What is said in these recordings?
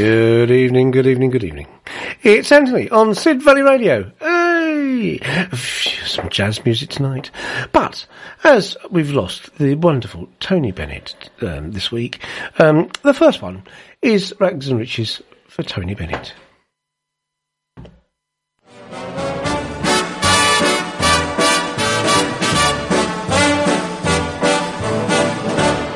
Good evening, good evening, good evening. It's Anthony on Sid Valley Radio. Hey! Some jazz music tonight. But, as we've lost the wonderful Tony Bennett um, this week, um, the first one is Rags and Riches for Tony Bennett.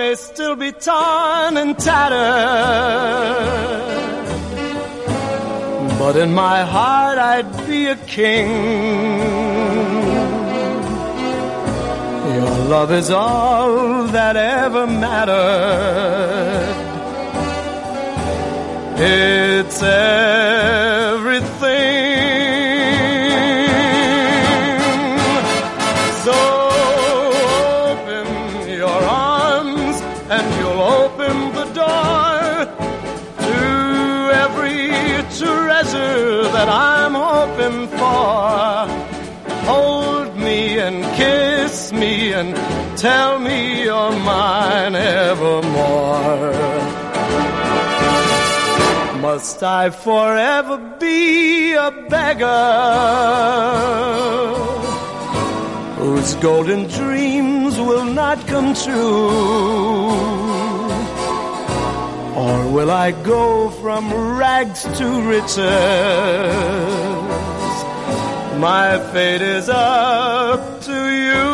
May still be torn and tattered, but in my heart I'd be a king. Your love is all that ever mattered. It's everything. That I'm hoping for. Hold me and kiss me and tell me you're mine evermore. Must I forever be a beggar? whose golden dreams will not come true? Or will I go from rags to riches? My fate is up to you.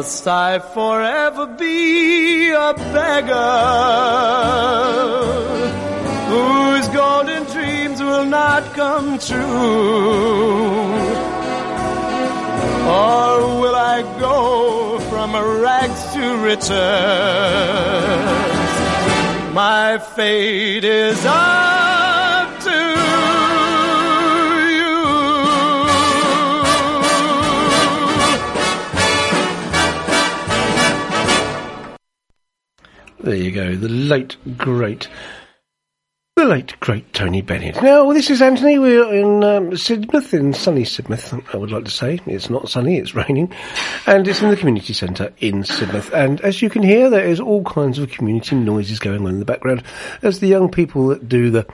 Must I forever be a beggar whose golden dreams will not come true? Or will I go from rags to riches? My fate is up There you go, the late, great, the late, great Tony Bennett. Now, this is Anthony. We're in um, Sidmouth, in sunny Sidmouth, I would like to say. It's not sunny, it's raining. And it's in the community centre in Sidmouth. And as you can hear, there is all kinds of community noises going on in the background as the young people that do the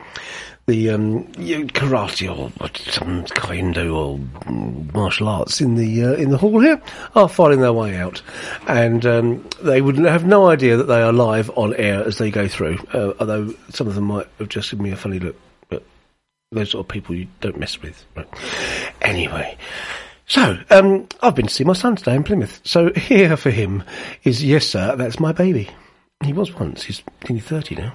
the um, karate or some kendo or mm, martial arts in the uh, in the hall here are filing their way out, and um, they would have no idea that they are live on air as they go through. Uh, although some of them might have just given me a funny look, but those sort of people you don't mess with. Right. Anyway. So, um, I've been to see my son today in Plymouth. So here for him is, yes sir, that's my baby. He was once, he's nearly 30 now.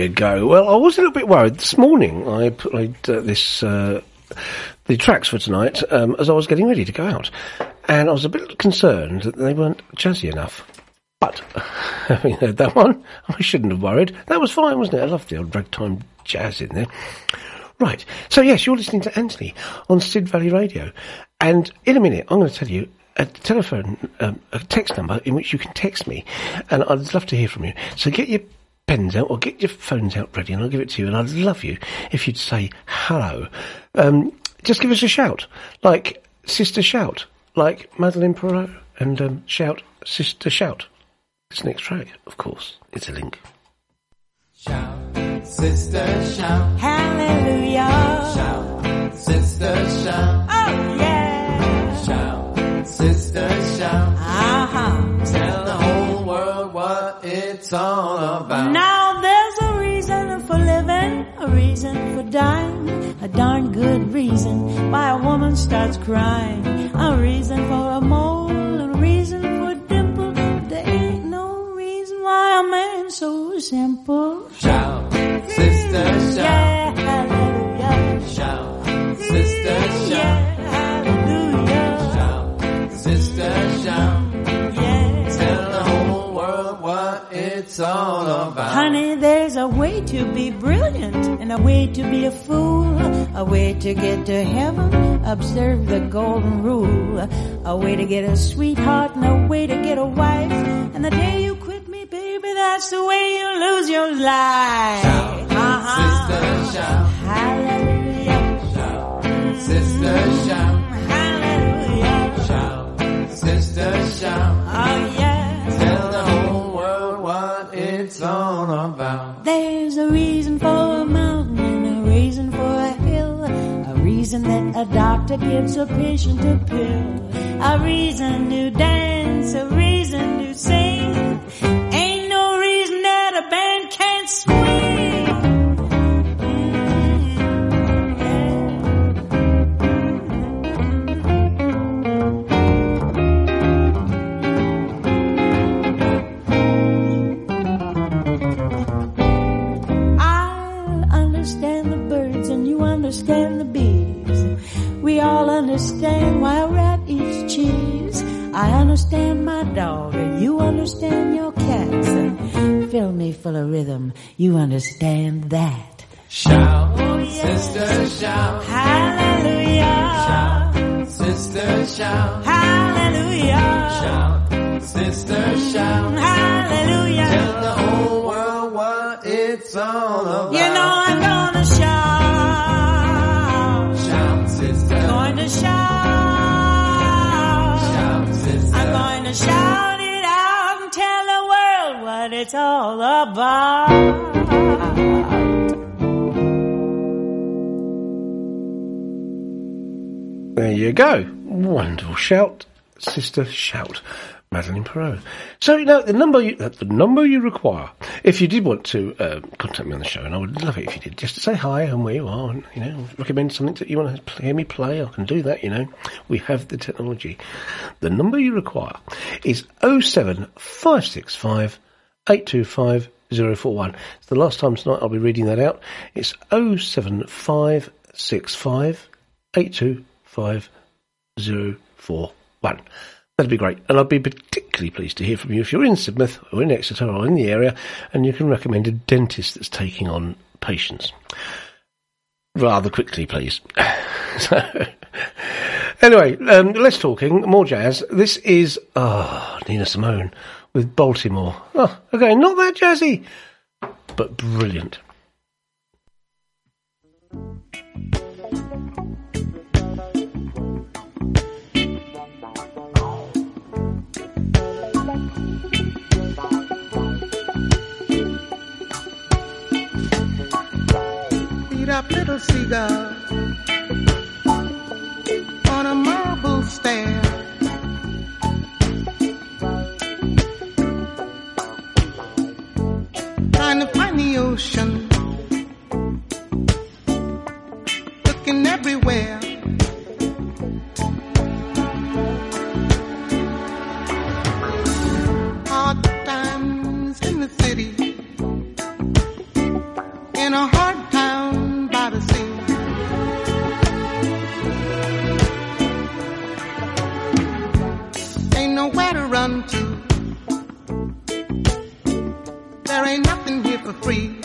You go. Well, I was a little bit worried this morning. I played uh, this uh, the tracks for tonight um, as I was getting ready to go out, and I was a bit concerned that they weren't jazzy enough. But having heard that one, I shouldn't have worried. That was fine, wasn't it? I love the old ragtime jazz in there. Right. So yes, you're listening to Anthony on Sid Valley Radio, and in a minute I'm going to tell you a telephone, um, a text number in which you can text me, and I'd love to hear from you. So get your pens out or get your phones out ready, and I'll give it to you. And I'd love you if you'd say hello. Um, just give us a shout, like Sister Shout, like Madeleine Peyroux, and um, shout Sister Shout. This next track, of course, it's a link. Shout, sister, shout. Hallelujah. Shout, sister, shout. Oh yeah. Shout, sister, shout. Uh-huh. It's all about. Now there's a reason for living, a reason for dying, a darn good reason why a woman starts crying, a reason for a mole, a reason for a dimple. There ain't no reason why a man's so simple. Shout, sister, shout. Yeah, it's all about. Honey, there's a way to be brilliant and a way to be a fool. A way to get to heaven, observe the golden rule. A way to get a sweetheart and a way to get a wife. And the day you quit me, baby, that's the way you lose your life. Shout, Uh-huh. sister, shout. Hallelujah. Shout, sister, shout. Hallelujah. Shout, sister, shout. Oh yeah. Tell the whole what it's all about. There's a reason for a mountain and a reason for a hill. A reason that a doctor gives a patient a pill. A reason to dance, a reason to sing. Ain't no reason that a band can't swing. Understand the bees. We all understand why a rat eats cheese. I understand my dog and you understand your cats. And Fill me full of rhythm, you understand that. Shout, oh, yeah. sister, shout. Hallelujah. Shout, sister, shout. Hallelujah. Shout, sister, shout. Hallelujah. Tell the whole world what it's all about. You know it's all about. There you go. Wonderful shout, sister shout. Madeleine Peyroux. So, you know, the number you, uh, the number you require, if you did want to uh, contact me on the show, and I would love it if you did, just to say hi and where you are, and, you know, recommend something that you want to hear me play, I can do that, you know. We have the technology. The number you require is 07565 825 041. It's the last time tonight I'll be reading that out. It's 07565 825 That'd be great. And I'd be particularly pleased to hear from you if you're in Sidmouth or in Exeter or in the area and you can recommend a dentist that's taking on patients. Rather quickly, please. so, anyway, um, less talking, more jazz. This is, ah, Nina Simone with Baltimore. Oh, okay, not that jazzy, but brilliant. up little seagull on a marble stair. Ocean, looking everywhere. Hard times in the city in a hard town by the sea. Ain't nowhere to run to. For free.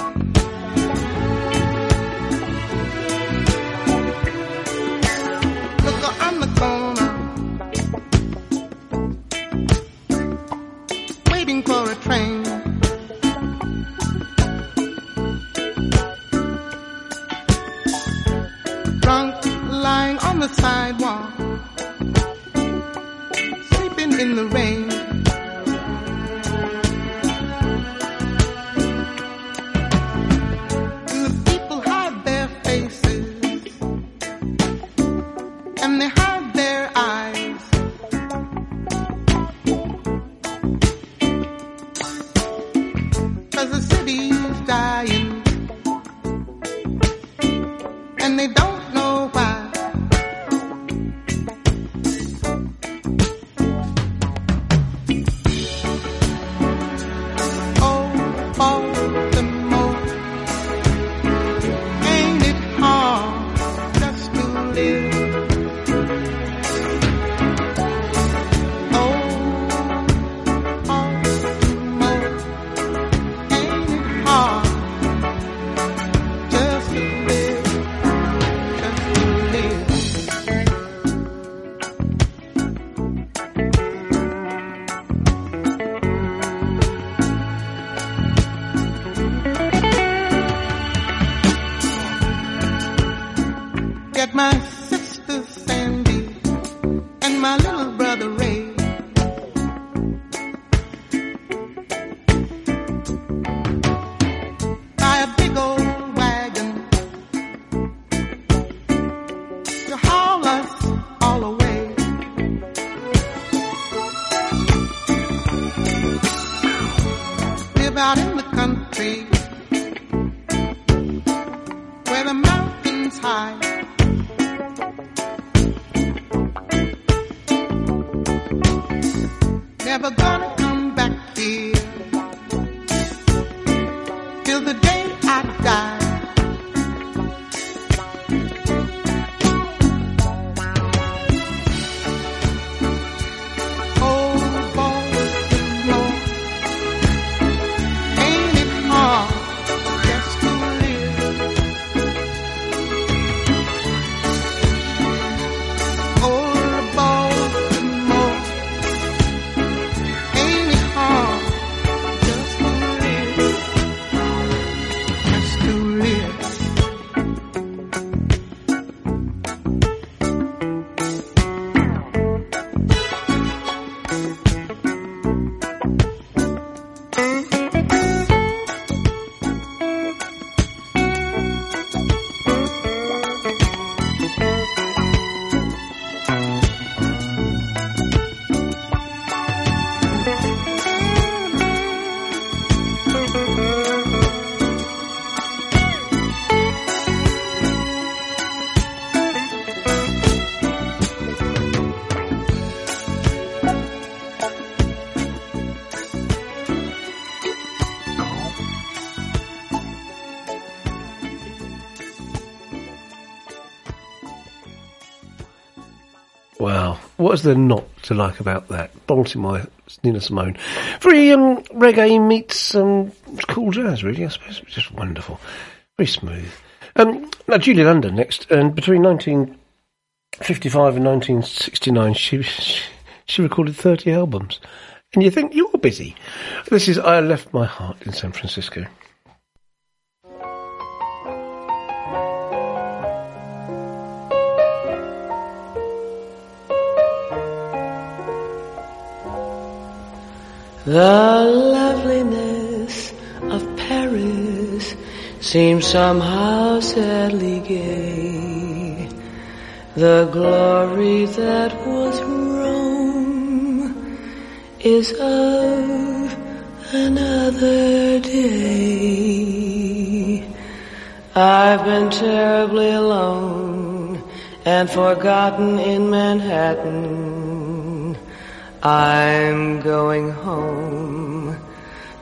What is there not to like about that? Baltimore, Nina Simone. Very um, reggae meets um, cool jazz, really, I suppose. It's Just wonderful. Very smooth. Um, now, Julie London next. And between 1955 and 1969, she, she, she recorded 30 albums. And you think, you're busy. This is I Left My Heart in San Francisco. The loveliness of Paris seems somehow sadly gay. The glory that was Rome is of another day. I've been terribly alone and forgotten in Manhattan. I'm going home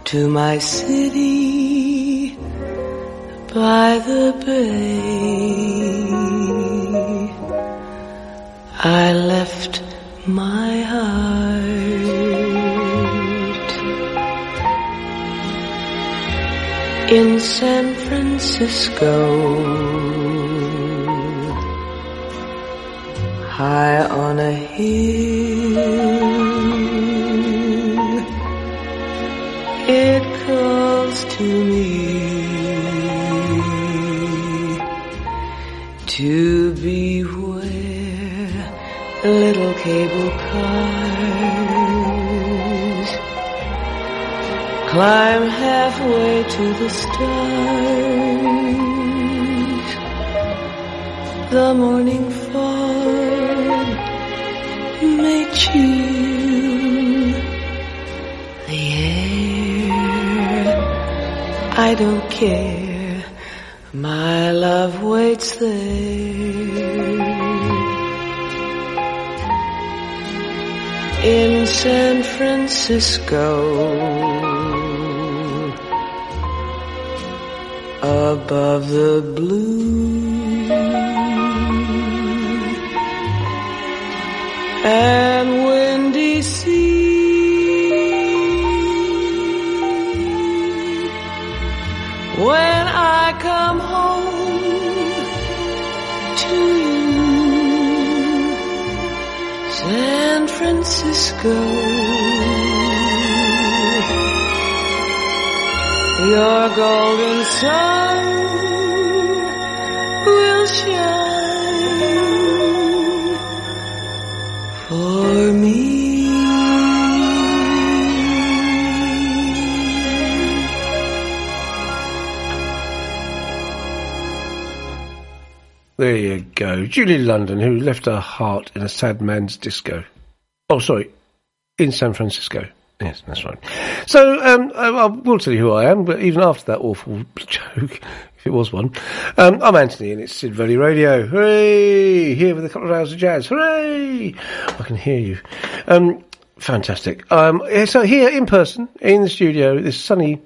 to my city by the bay. I left my heart in San Francisco. high on a hill. Climb halfway to the stars. The morning fog may chill the air. I don't care. My love waits there. In San Francisco, above the blue and windy sea. When I come home to you, San Francisco, your golden sun There you go. Julie London, who left her heart in a sad man's disco. Oh, sorry, in San Francisco. Yes, that's right. So, um, I, will tell you who I am, but even after that awful joke, if it was one, um, I'm Anthony and it's Sid Valley Radio. Hooray! Here with a couple of hours of jazz. Hooray! I can hear you. Um, fantastic. Um, so here in person, in the studio, this sunny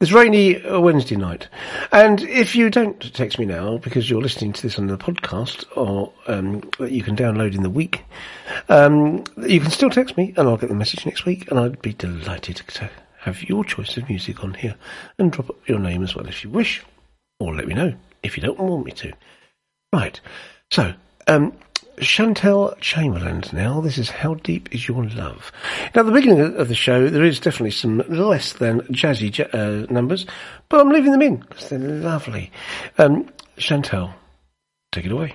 it's rainy uh, Wednesday night. And if you don't text me now, because you're listening to this on the podcast, or um, that you can download in the week, um, you can still text me, and I'll get the message next week, and I'd be delighted to have your choice of music on here, and drop your name as well if you wish, or let me know if you don't want me to. Right. So, um, Chantal Chamberlain now. This is How Deep Is Your Love? Now, at the beginning of the show, there is definitely some less than jazzy ja- uh, numbers, but I'm leaving them in because they're lovely. Um, Chantal, take it away.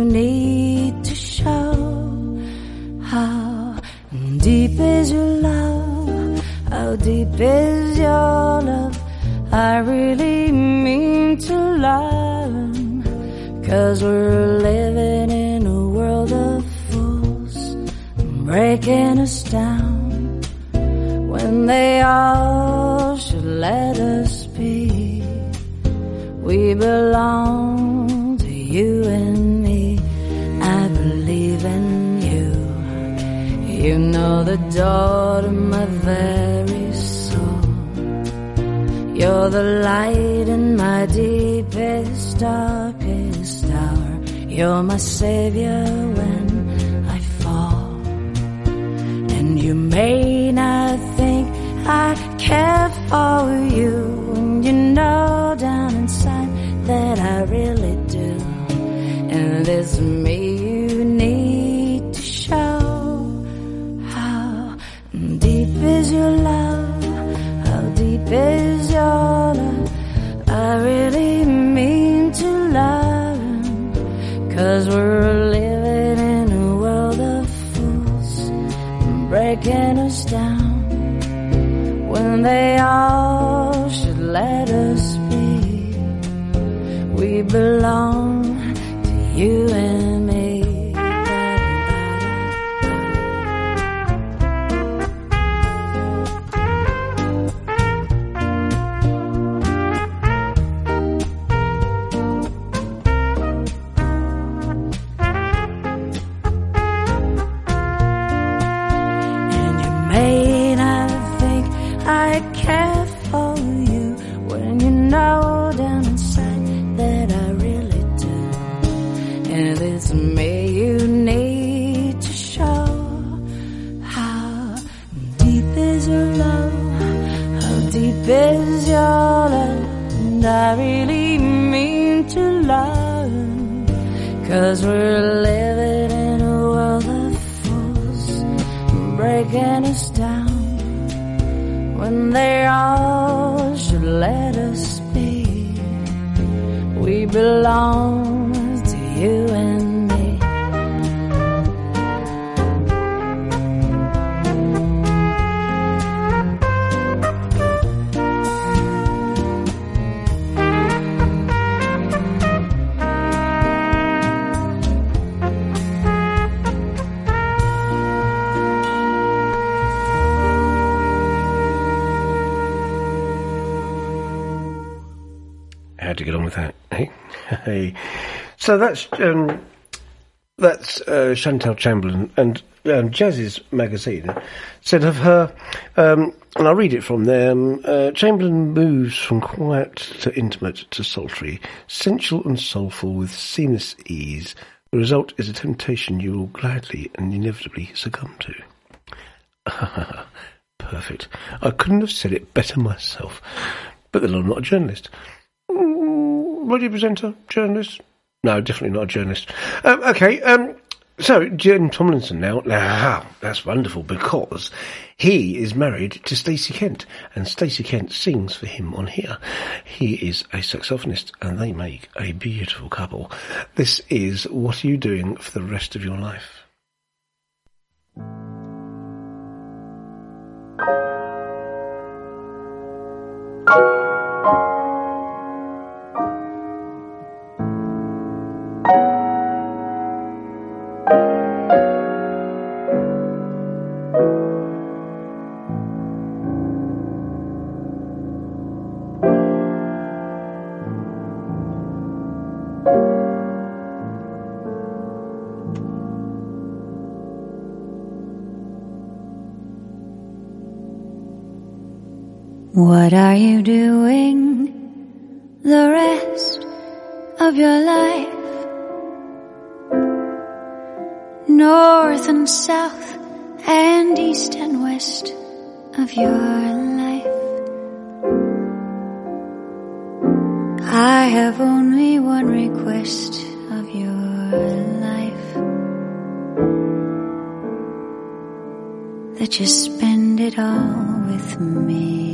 deep is your love, how deep is your love. I really mean to learn, cause we're living in a world of fools, breaking us down when they all should let us be. We belong to you and You know the door to my very soul. You're the light in my deepest, darkest hour. You're my savior when I fall. And you may not think I care for you. And you know down inside that I really do. And it's me your love? How deep is your love? I really mean to love. Cause we're living in a world of fools breaking us down when they all should let us be. We belong to you and so that's um, that's uh, Chantal Chamberlain and um, Jazz's magazine said of her, um, and I'll read it from there. Um, uh, Chamberlain moves from quiet to intimate to sultry, sensual and soulful with seamless ease. The result is a temptation you will gladly and inevitably succumb to. Perfect. I couldn't have said it better myself. But then I'm not a journalist. Mm, radio presenter, journalist. No, definitely not a journalist. Um, okay, um, so Jim Tomlinson now. Now that's wonderful because he is married to Stacey Kent, and Stacey Kent sings for him on here. He is a saxophonist, and they make a beautiful couple. This is what are you doing for the rest of your life? What are you doing the rest of your life? North and south and east and west of your life. I have only one request of your life. That you spend it all with me.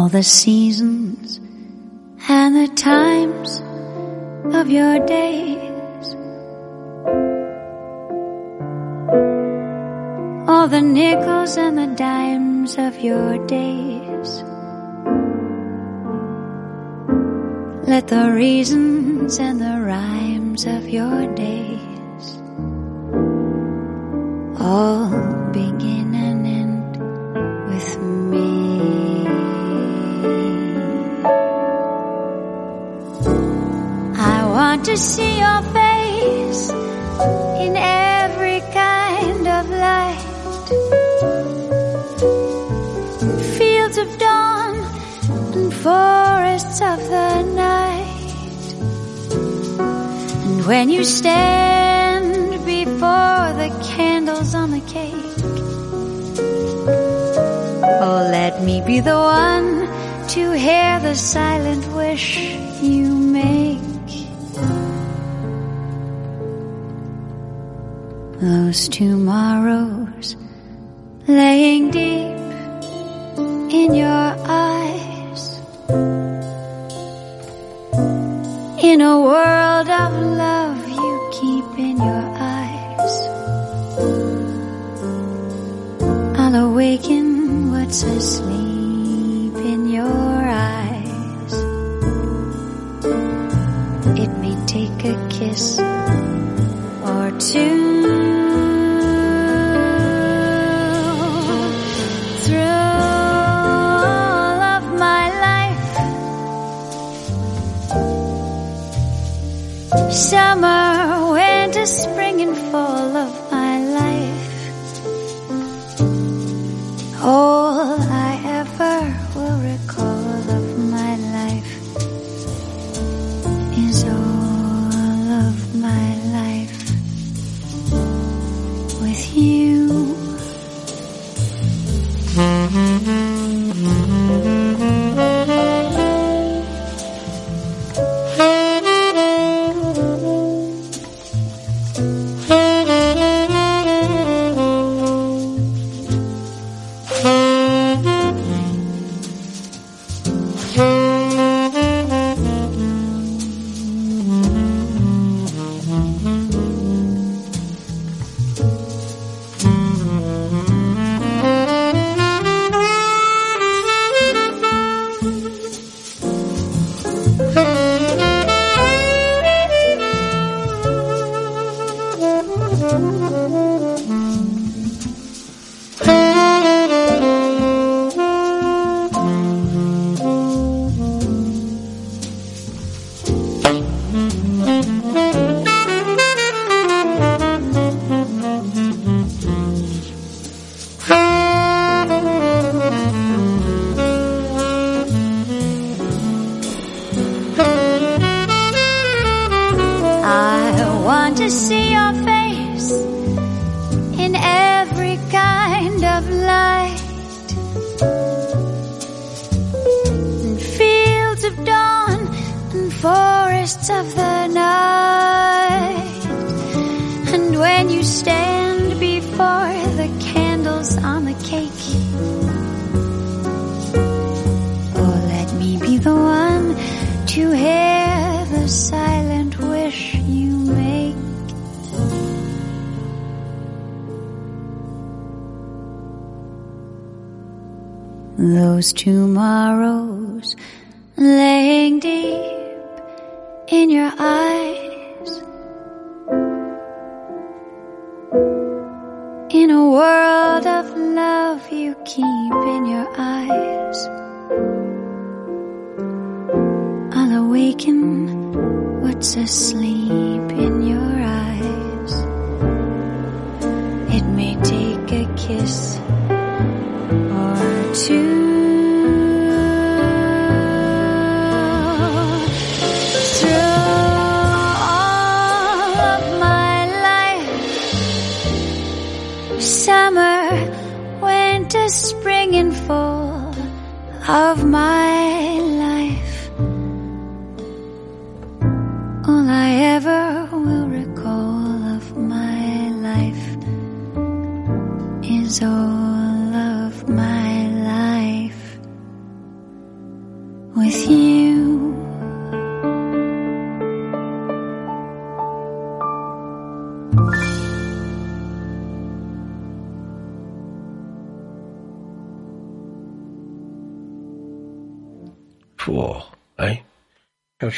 All the seasons and the times of your days. All the nickels and the dimes of your days. Let the reasons and the rhymes of your days all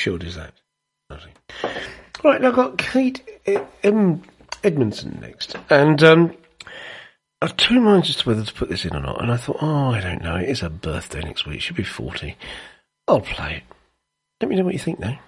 Sure is that? Right, now I've got Kate um, Edmondson next. And um, I've two minds as to whether to put this in or not. And I thought, oh, I don't know. It is her birthday next week. She'll be 40. I'll play it. Let me know what you think, though.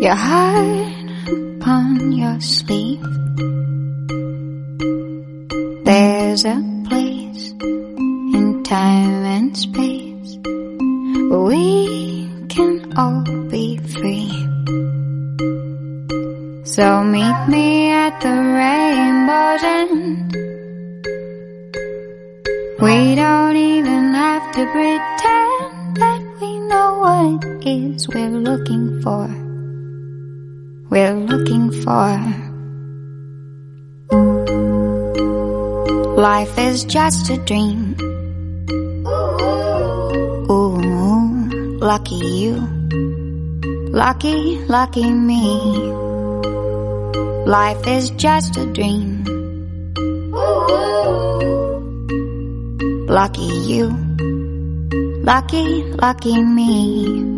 your heart upon your sleeve. There's a place in time and space where we can all be free. So meet me at the rainbow's end. We don't even have to pretend that we know what it is we're looking for. We're looking for. Life is just a dream. Ooh, lucky you. Lucky, lucky me. Life is just a dream. Lucky you. Lucky, lucky me.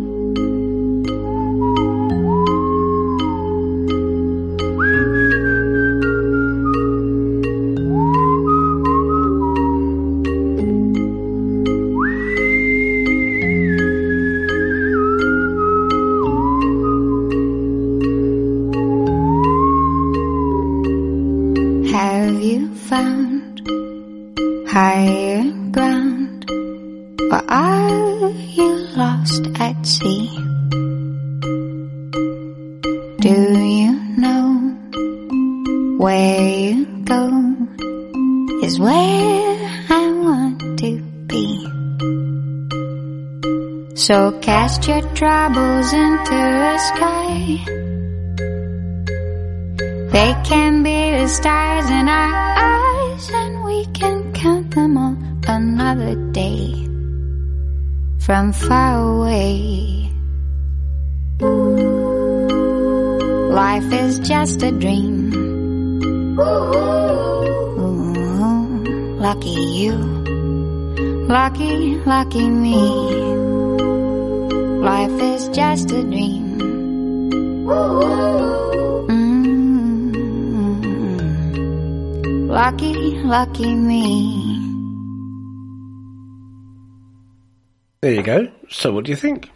So, what do you think?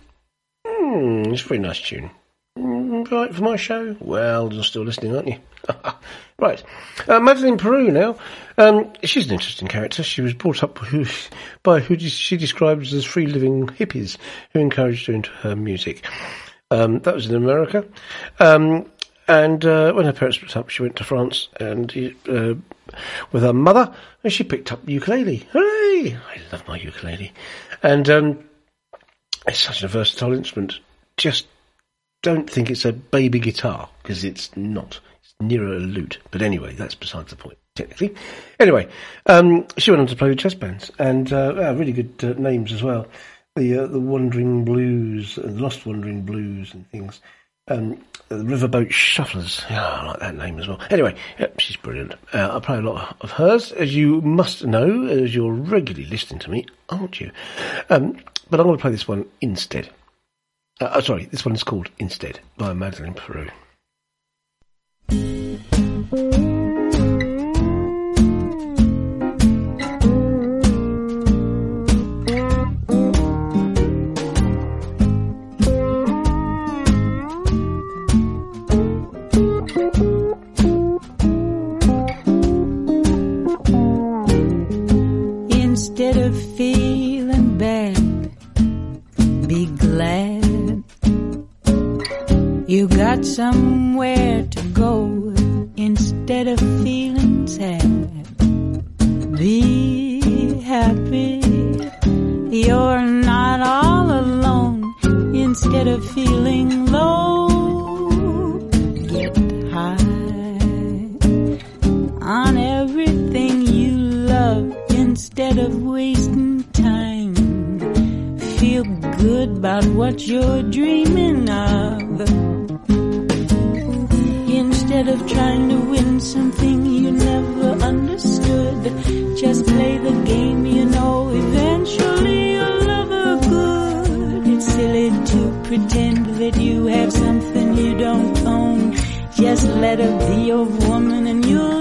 Hmm, it's a very nice tune. Right for my show? Well, you're still listening, aren't you? right. Uh, Madeleine Peyroux now. Um, she's an interesting character. She was brought up by who she describes as free living hippies who encouraged her into her music. Um, that was in America. Um, and uh, when her parents split up, she went to France and uh, with her mother, and she picked up ukulele. Hooray! I love my ukulele, and um, it's such a versatile instrument. Just don't think it's a baby guitar because it's not. It's nearer a lute. But anyway, that's besides the point. Technically, anyway, um, she went on to play with jazz bands and uh, uh, really good uh, names as well. The uh, the Wandering Blues, uh, the Lost Wandering Blues, and things. Um, the Riverboat Shufflers. Yeah, I like that name as well. Anyway, she's brilliant. Uh, I play a lot of hers, as you must know, as you're regularly listening to me, aren't you? Um, but I'm going to play this one instead. Uh, oh, sorry, this one is called Instead by Madeleine Peyroux. You got somewhere to go instead of feeling sad. Be happy. You're not all alone instead of feeling low. Get high on everything you love instead of wasting time. Feel good about what you're dreaming of. Instead of trying to win something you never understood, just play the game you know eventually you'll love her good. It's silly to pretend that you have something you don't own. Just let her be your woman and you'll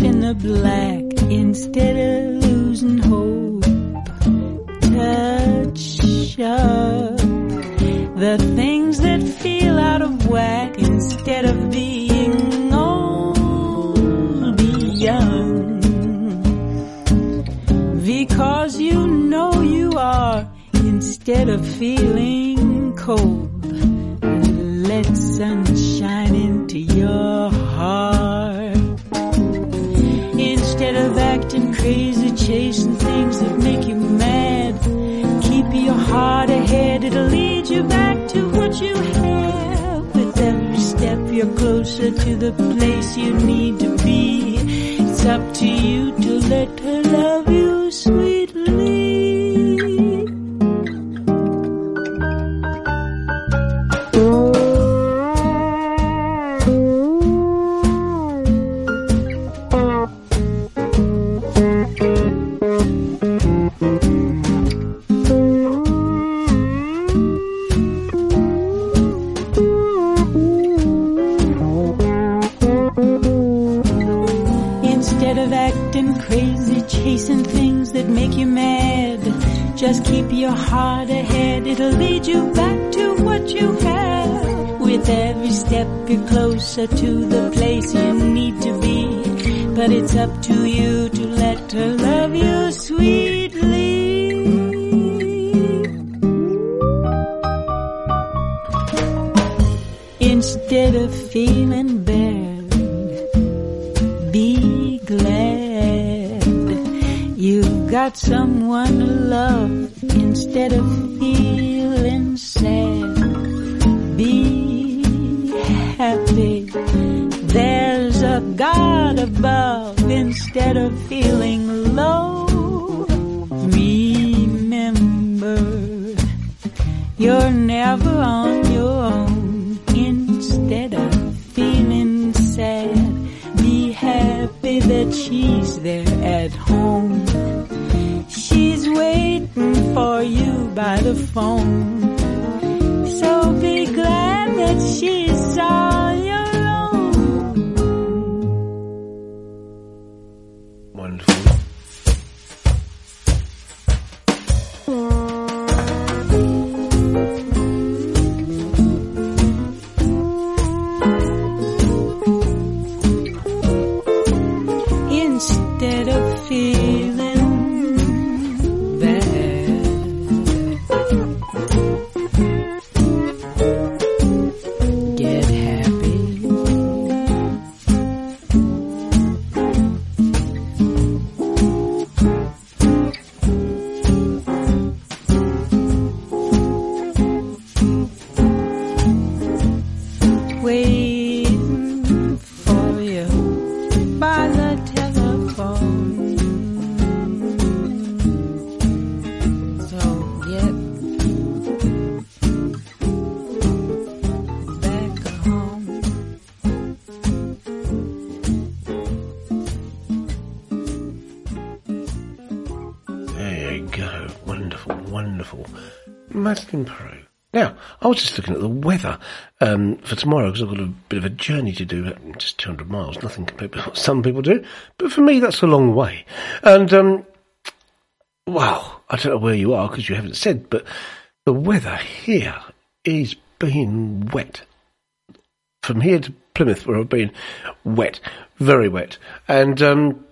in the black Now, I was just looking at the weather um, for tomorrow because I've got a bit of a journey to do, just 200 miles, nothing compared to what some people do. But for me, that's a long way. And, um, wow, I don't know where you are because you haven't said, but the weather here is being wet. From here to Plymouth, where I've been wet, very wet. And, um,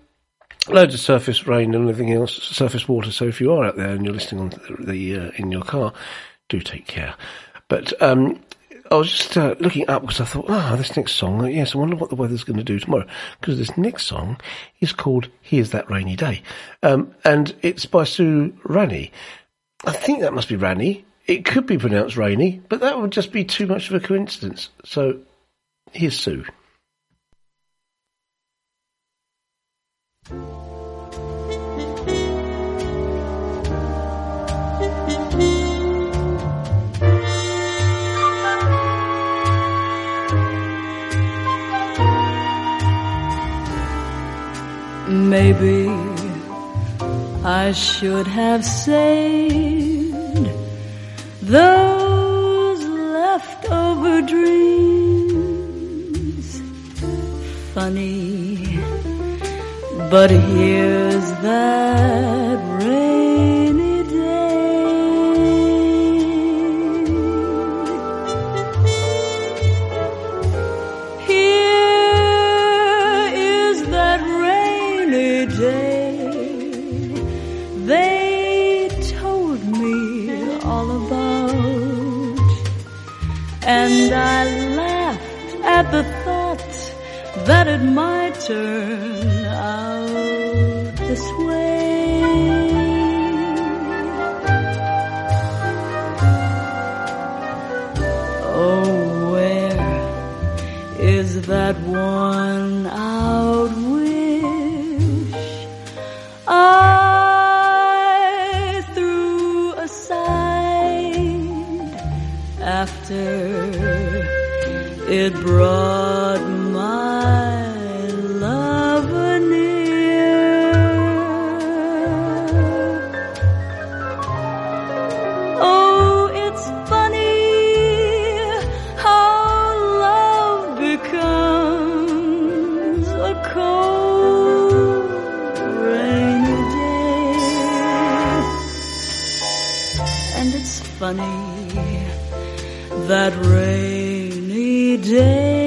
loads of surface rain and everything else, surface water. So if you are out there and you're listening on the, the uh, in your car, do take care. But um, I was just uh, looking up because I thought, ah, this next song, uh, yes, I wonder what the weather's going to do tomorrow. Because this next song is called "Here's That Rainy Day," um, and it's by Sue Raney. I think that must be Rani. It could be pronounced Rainy, but that would just be too much of a coincidence. So here's Sue. Maybe I should have saved those leftover dreams. Funny, but here's that rainy that it might turn out this way. Oh, where is that one out wish I threw aside after it brought rainy day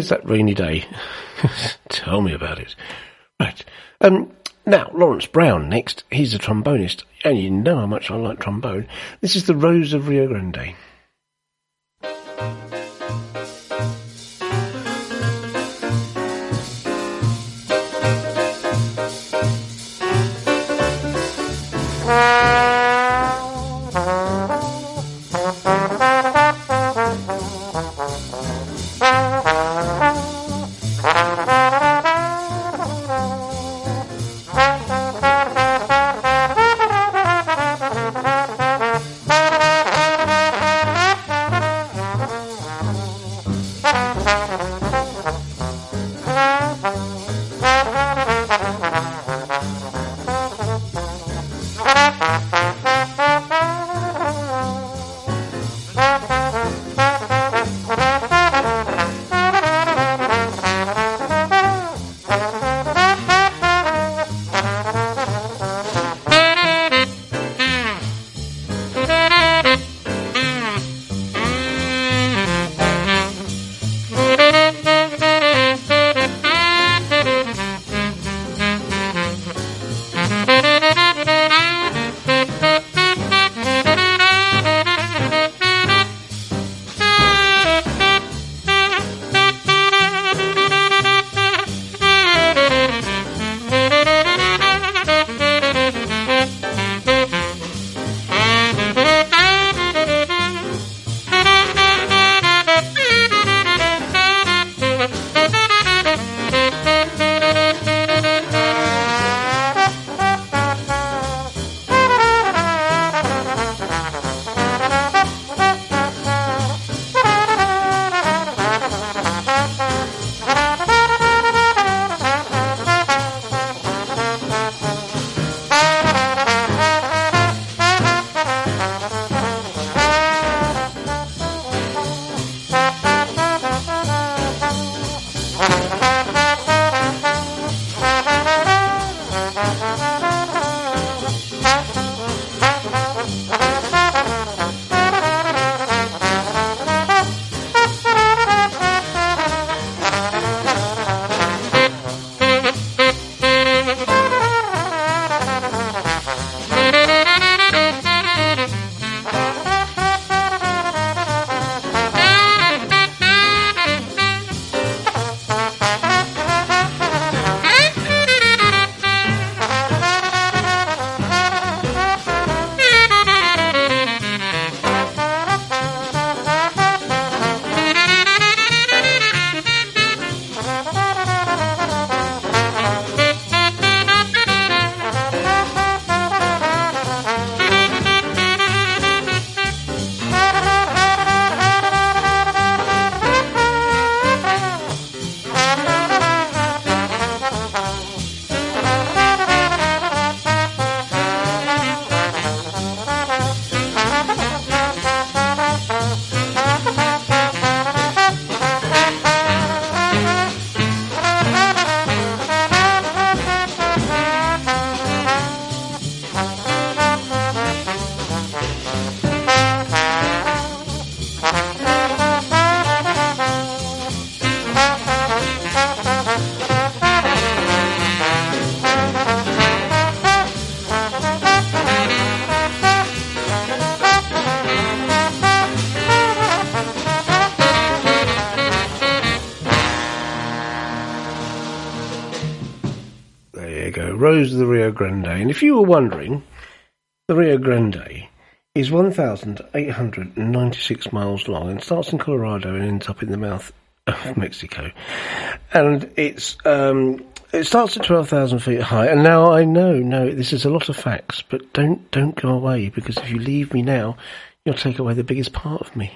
Here's that rainy day. Tell me about it. Right. Um, now, Lawrence Brown next. He's a trombonist, and you know how much I like trombone. This is the Rose of Rio Grande. Grande. And if you were wondering, the Rio Grande is 1,896 miles long and starts in Colorado and ends up in the mouth of Mexico. And it's, um, it starts at 12,000 feet high. And now I know, no, this is a lot of facts, but don't, don't go away because if you leave me now, you'll take away the biggest part of me.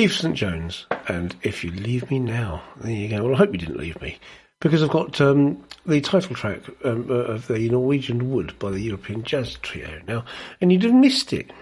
Eve St. Jones, and If You Leave Me Now. There you go. Well, I hope you didn't leave me, because I've got um, the title track um, uh, of the Norwegian Wood by the European Jazz Trio now, and you'd have missed it.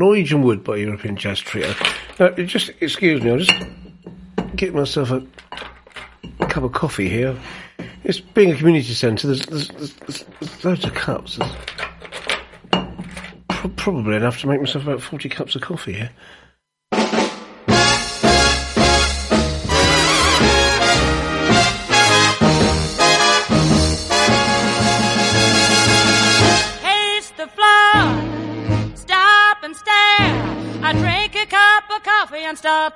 Norwegian Wood by European Jazz Trio. Now, just excuse me, I'll just get myself a cup of coffee here. It's being a community centre. There's, there's, there's, there's loads of cups. There's pro- probably enough to make myself about forty cups of coffee here.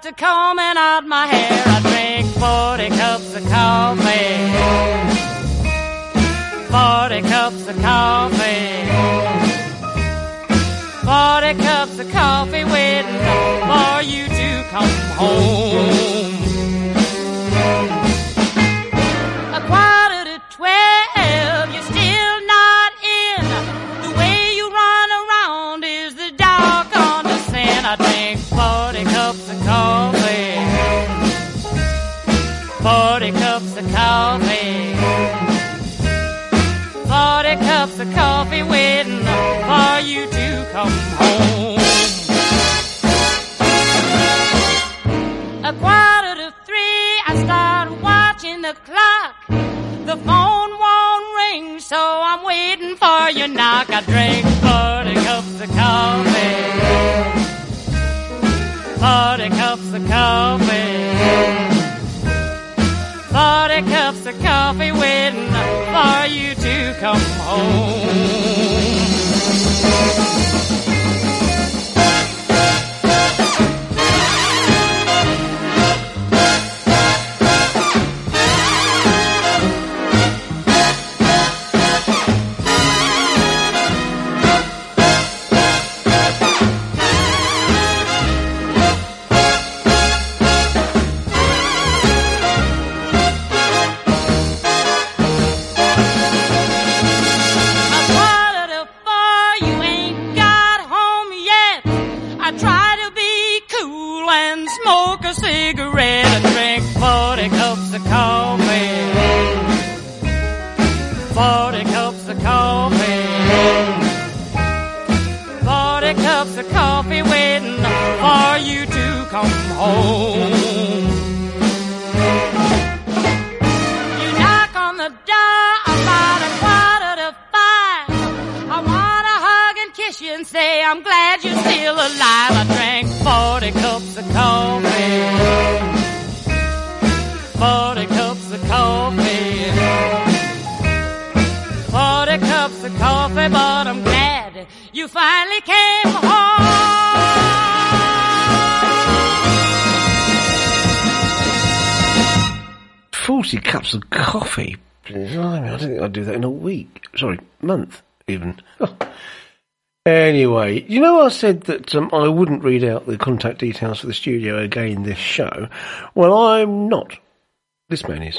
To combing The phone won't ring, so I'm waiting for your knock. I drink 40 cups of coffee. 40 cups of coffee. 40 cups of coffee waiting for you to come home. I said that um, I wouldn't read out the contact details for the studio again this show. Well, I'm not. This man is.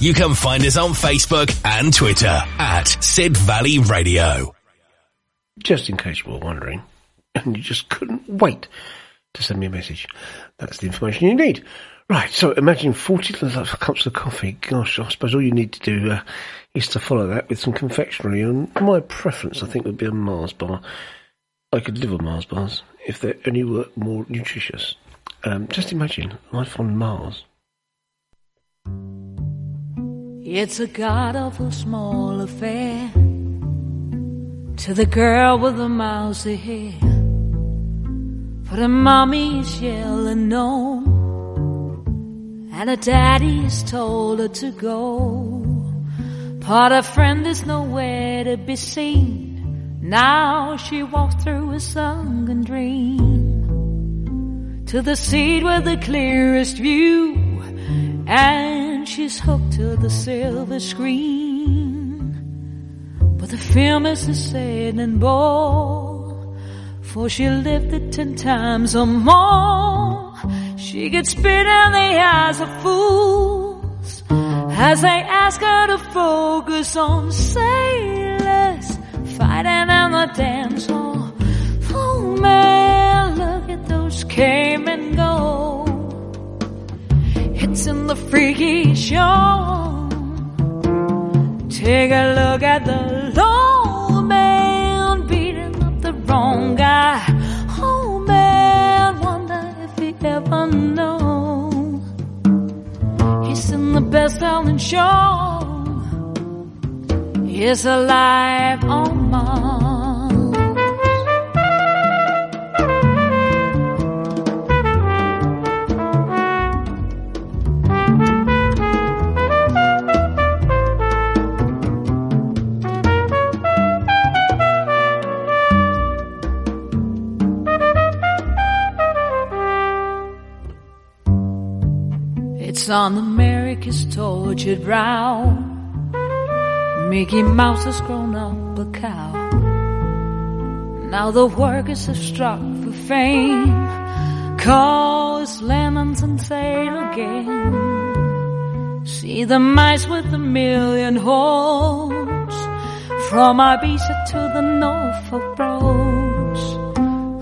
you can find us on Facebook and Twitter at Sid Valley Radio. Just in case you were wondering, and you just couldn't wait to send me a message. That's the information you need. Right, so imagine 40 cups of coffee. Gosh, I suppose all you need to do uh, is to follow that with some confectionery. And my preference, I think, would be a Mars bar. I could live on Mars bars if they only were more nutritious. Um, just imagine life on Mars. It's a god awful small affair to the girl with the mousy hair. For the mommy's yelling no, and her daddy's told her to go. But her friend is nowhere to be seen. Now she walks through a sunken dream to the seat with the clearest view and she's hooked to the silver screen. But the film is a sad and bored. For she lived it ten times or more. She gets spit in the eyes of fools as they ask her to focus on sailors fighting in the dance hall. Oh man, look at those came and go. In the freaky show. Take a look at the low man beating up the wrong guy. Oh man, wonder if he ever know. He's in the best-selling show. He's alive on Mars. On America's tortured brow. Mickey Mouse has grown up a cow. Now the workers have struck for fame. Cause lemons and sail again. See the mice with a million holes. From Ibiza to the Norfolk roads.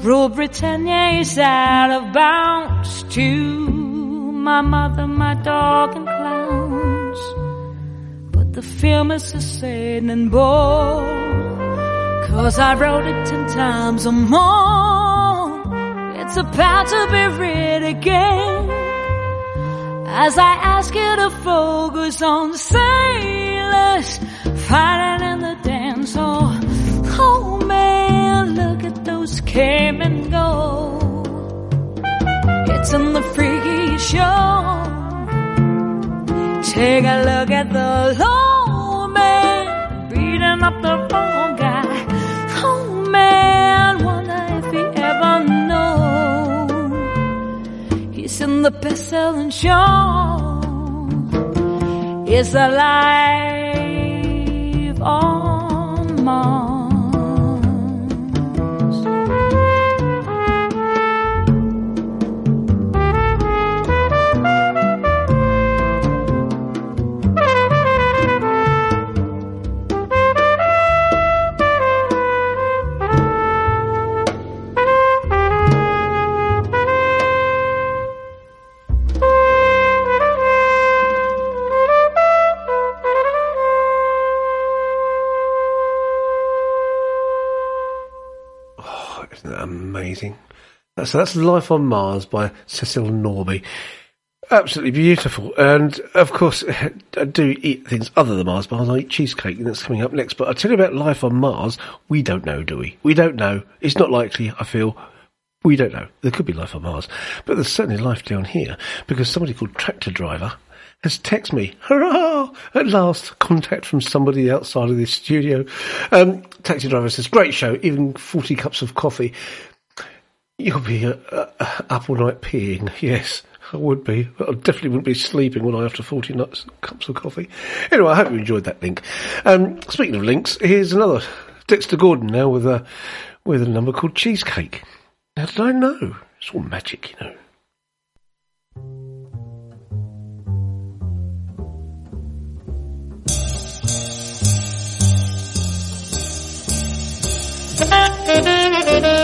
Rule Britannia is out of bounds to my mother, my dog, and clowns. But the film is a Satan bore. Cause I wrote it ten times or more. It's about to be read again. As I ask you to focus on sailors fighting in the dance hall. Oh man, look at those came and go. It's in the freaky show. Take a look at the low man beating up the wrong guy. Oh man, wonder if he ever know. He's in the best-selling show. Is alive on Mars. So that's Life on Mars by Cecil Norby. Absolutely beautiful. And of course, I do eat things other than Mars bars. I eat cheesecake, and that's coming up next. But I'll tell you about Life on Mars, we don't know, do we? We don't know. It's not likely, I feel. We don't know. There could be life on Mars. But there's certainly life down here because somebody called Tractor Driver has texted me, hurrah! At last, contact from somebody outside of this studio. Um, taxi driver says, great show, even 40 cups of coffee. You'll be uh, up all night peeing. Yes, I would be. I definitely wouldn't be sleeping when I after 40 nuts, cups of coffee. Anyway, I hope you enjoyed that link. Um, speaking of links, here's another. Dexter Gordon now with a, with a number called Cheesecake. How did I know? It's all magic, you know.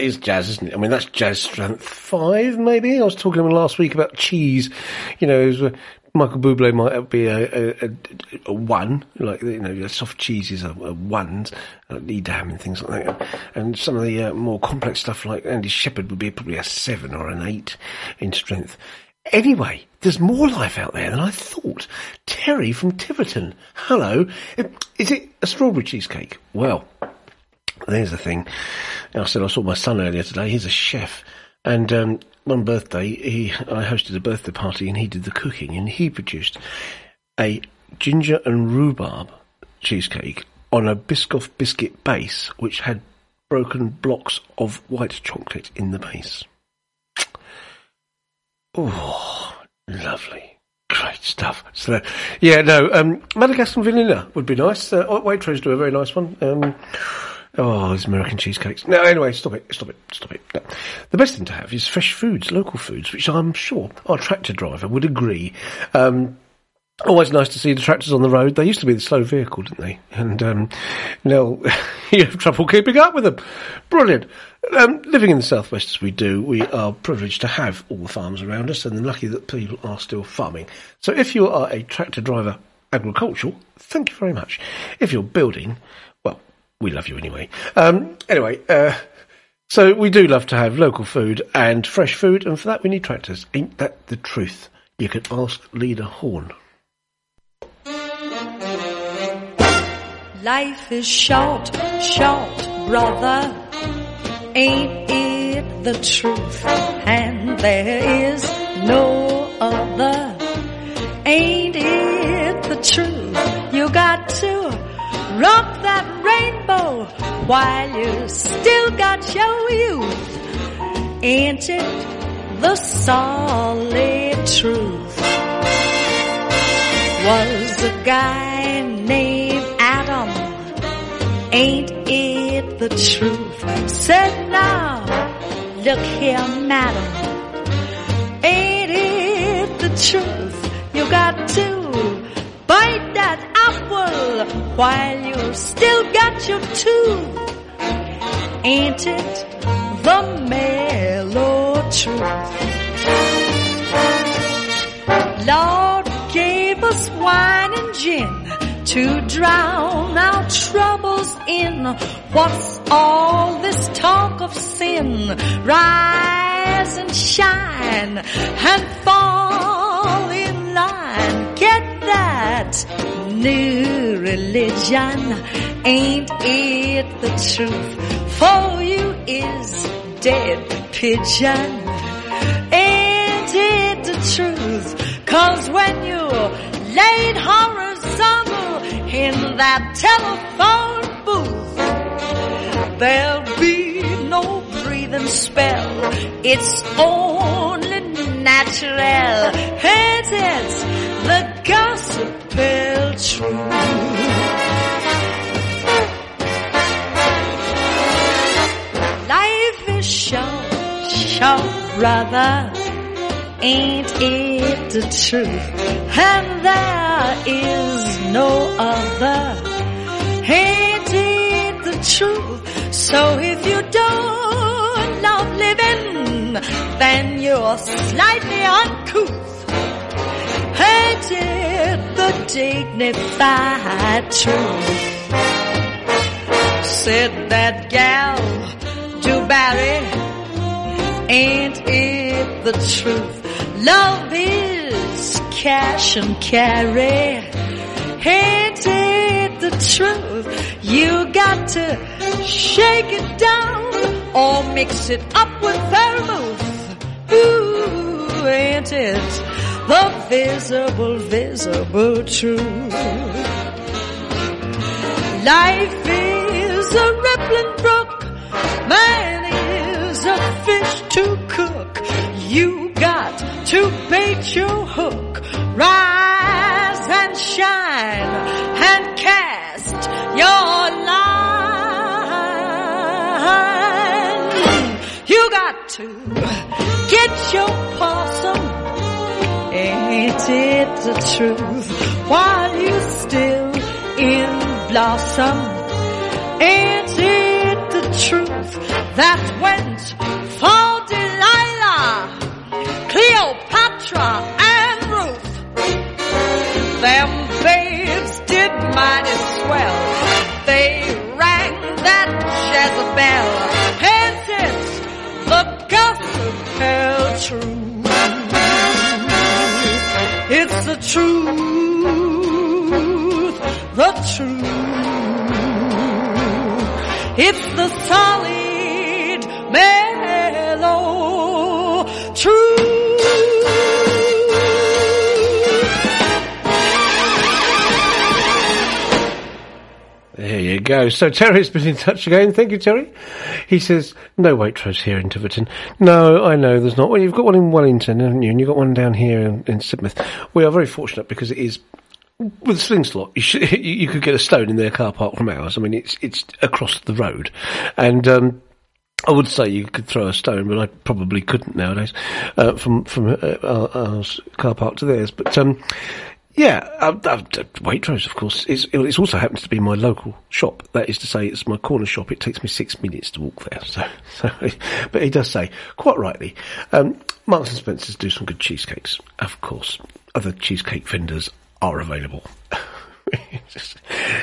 is jazz, isn't it? I mean, that's jazz strength five, maybe. I was talking last week about cheese. You know, was, uh, Michael Bublé might be a, a, a, a one, like you know, soft cheeses are, are ones, like Edam and things like that. And some of the uh, more complex stuff, like Andy Sheppard, would be probably a seven or an eight in strength. Anyway, there's more life out there than I thought. Terry from Tiverton. Hello. Is it a strawberry cheesecake? Well, there's the thing. I said I saw my son earlier today. He's a chef. And um, one birthday, he I hosted a birthday party and he did the cooking and he produced a ginger and rhubarb cheesecake on a Biscoff biscuit base, which had broken blocks of white chocolate in the base. Oh, lovely. Great stuff. So, yeah, no, um, Madagascar vanilla would be nice. Uh, Waitrose do a very nice one. Um, oh, these American cheesecakes. No, anyway, stop it, stop it, stop it. No. The best thing to have is fresh foods, local foods, which I'm sure our tractor driver would agree. Um, Always nice to see the tractors on the road. They used to be the slow vehicle, didn't they? And um, now you have trouble keeping up with them. Brilliant. Um, living in the southwest as we do, we are privileged to have all the farms around us, and lucky that people are still farming. So, if you are a tractor driver, agricultural, thank you very much. If you're building, we love you anyway. Um, anyway, uh, so we do love to have local food and fresh food, and for that we need tractors. Ain't that the truth? You can ask Lena Horne. Life is short, short, brother. Ain't it the truth? And there is no other. Ain't it the truth? You got to rock that rainbow while you still got your youth. Ain't it the solid truth? Was a guy named Adam. Ain't it the truth? Said now, look here, madam. Ain't it the truth? You got to bite that apple while you still got your tooth. Ain't it the mellow truth? Lord gave us wine and gin to drown our troubles in. What's all this talk of sin? Rise and shine and fall that new religion. Ain't it the truth? For you is dead pigeon. Ain't it the truth? Cause when you laid horizontal in that telephone booth, there'll be no breathing spell. It's only natural. And it's the gospel truth. Life is short, short, brother. Ain't it the truth? And there is no other. Ain't it the truth? So if you don't love living, then you're slightly uncouth. Ain't it the dignified truth? Said that gal, to Barry, ain't it the truth? Love is cash and carry. Ain't it the truth? You got to shake it down or mix it up with vermouth. Ooh, ain't it the visible, visible truth? Life is a rippling brook. Man is a fish to cook. You got to bait your hook. Rise and shine and cast your line. You got to get your possum. Ain't it the truth? While you still in blossom. Ain't it the truth? that went for Delilah, Cleopatra, and Ruth. Them babes did mighty swell. Truth, the truth. It's the solid, mellow truth. There you go. So Terry's been in touch again. Thank you, Terry. He says, no Waitrose here in Tiverton. No, I know there's not. Well, you've got one in Wellington, haven't you? And you've got one down here in, in Sidmouth. We are very fortunate because it is with a sling slot, you, should, you could get a stone in their car park from ours. I mean, it's it's across the road, and um, I would say you could throw a stone, but I probably couldn't nowadays uh, from from uh, our, our car park to theirs. But um, yeah, uh, uh, Waitrose, of course, is it's also happens to be my local shop. That is to say, it's my corner shop. It takes me six minutes to walk there. So, so but he does say quite rightly, um, Marks and Spencers do some good cheesecakes. Of course, other cheesecake vendors are available. It's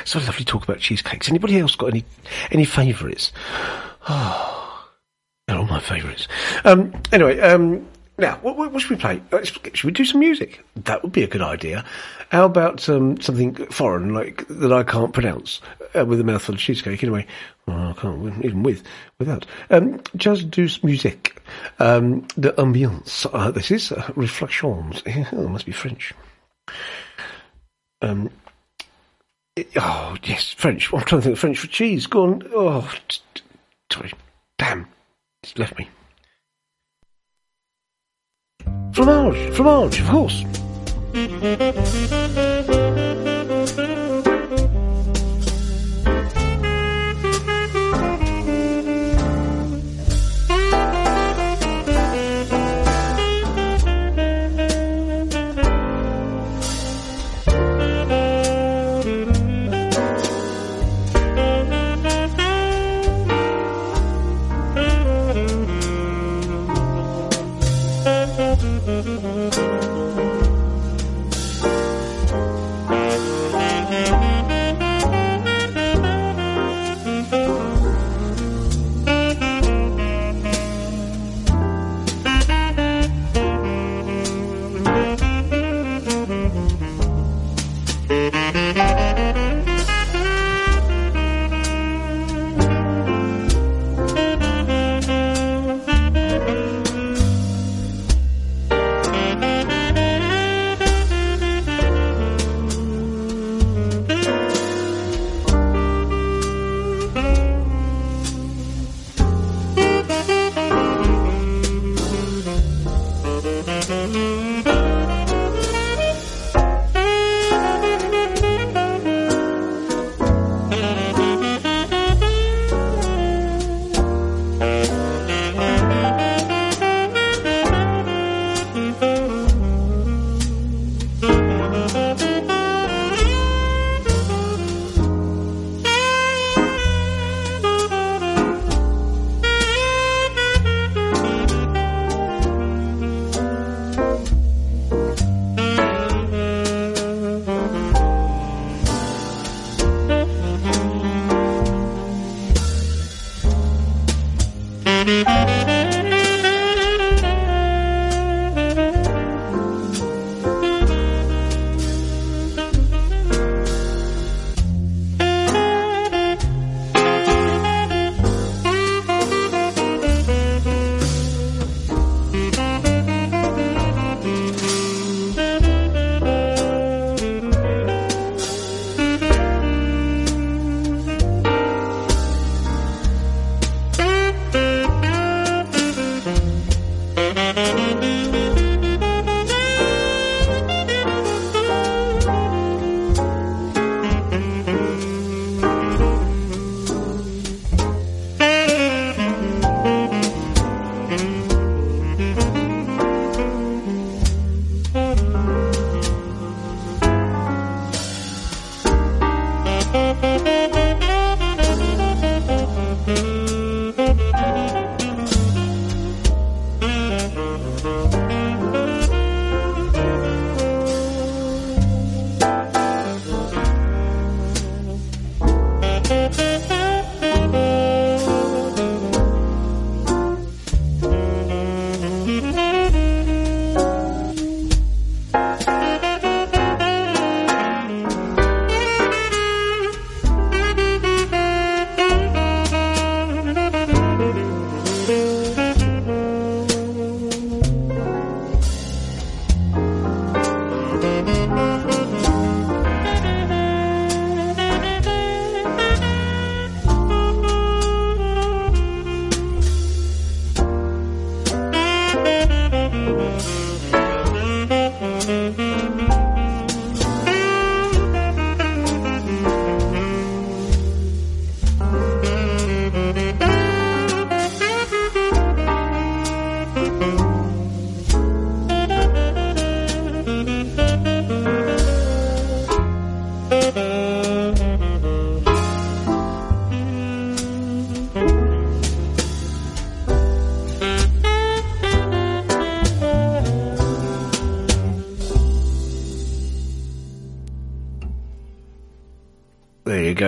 so lovely to talk about cheesecakes. Anybody else got any any favourites? Oh, they're all my favourites. Um, anyway, um, now what, what, should we play? Uh, Should we do some music? That would be a good idea. How about um, something foreign, like that I can't pronounce, uh, with a mouthful of cheesecake? Anyway, well, I can't even with without. Um, just do some music. Um, the ambiance. Uh, this is uh, reflections. oh, it must be French. Um, it- oh yes, French. I'm trying to think of French for cheese. Go on. Oh, t- t- sorry. Damn, it's left me. Fromage, fromage, of course.